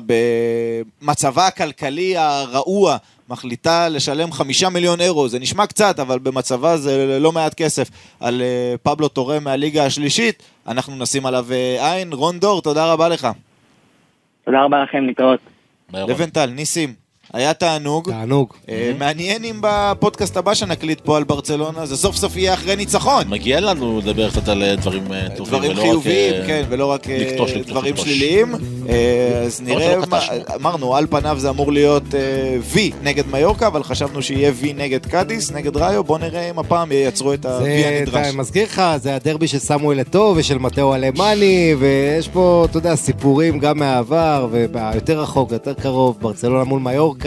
במצבה הכלכלי הרעוע מחליטה לשלם חמישה מיליון אירו, זה נשמע קצת, אבל במצבה זה לא מעט כסף, על אה, פבלו תורם מהליגה השלישית, אנחנו נשים עליו אה, עין. רון דור, תודה רבה לך. תודה רבה לכם, להתראות. לבנטל, ניסים, היה תענוג. תענוג. אה, מעניין אם בפודקאסט הבא שנקליט פה על ברצלונה, זה סוף סוף יהיה אחרי ניצחון. מגיע לנו לדבר קצת על אה, דברים אה, טובים, דברים ולא רק, חיוביים, כן, ולא רק לקטוש, דברים לקטוש. שליליים. אז נראה, שלא מה- קטשנו. אמרנו, על פניו זה אמור להיות V נגד מיורקה, אבל חשבנו שיהיה V נגד קאדיס, נגד ראיו, בוא נראה אם הפעם ייצרו את ה-V זה, הנדרש. אתה מזכיר לך, זה הדרבי של סמואל אתו ושל מטאו אלמני, ויש פה, אתה יודע, סיפורים גם מהעבר, ויותר רחוק, יותר קרוב, ברצלונה מול מיורקה.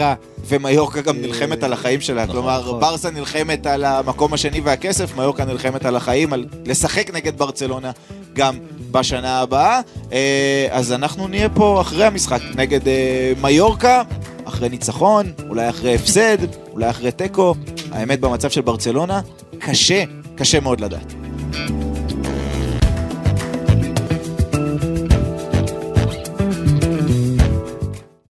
ומיורקה גם נלחמת על החיים שלה, כלומר, נכון. ברסה נלחמת על המקום השני והכסף, מיורקה נלחמת על החיים, על לשחק נגד ברצלונה גם בשנה הבאה. אה, אז אנחנו נהיה פה אחרי המשחק נגד אה, מיורקה, אחרי ניצחון, אולי אחרי הפסד, אולי אחרי תיקו. האמת, במצב של ברצלונה, קשה, קשה מאוד לדעת.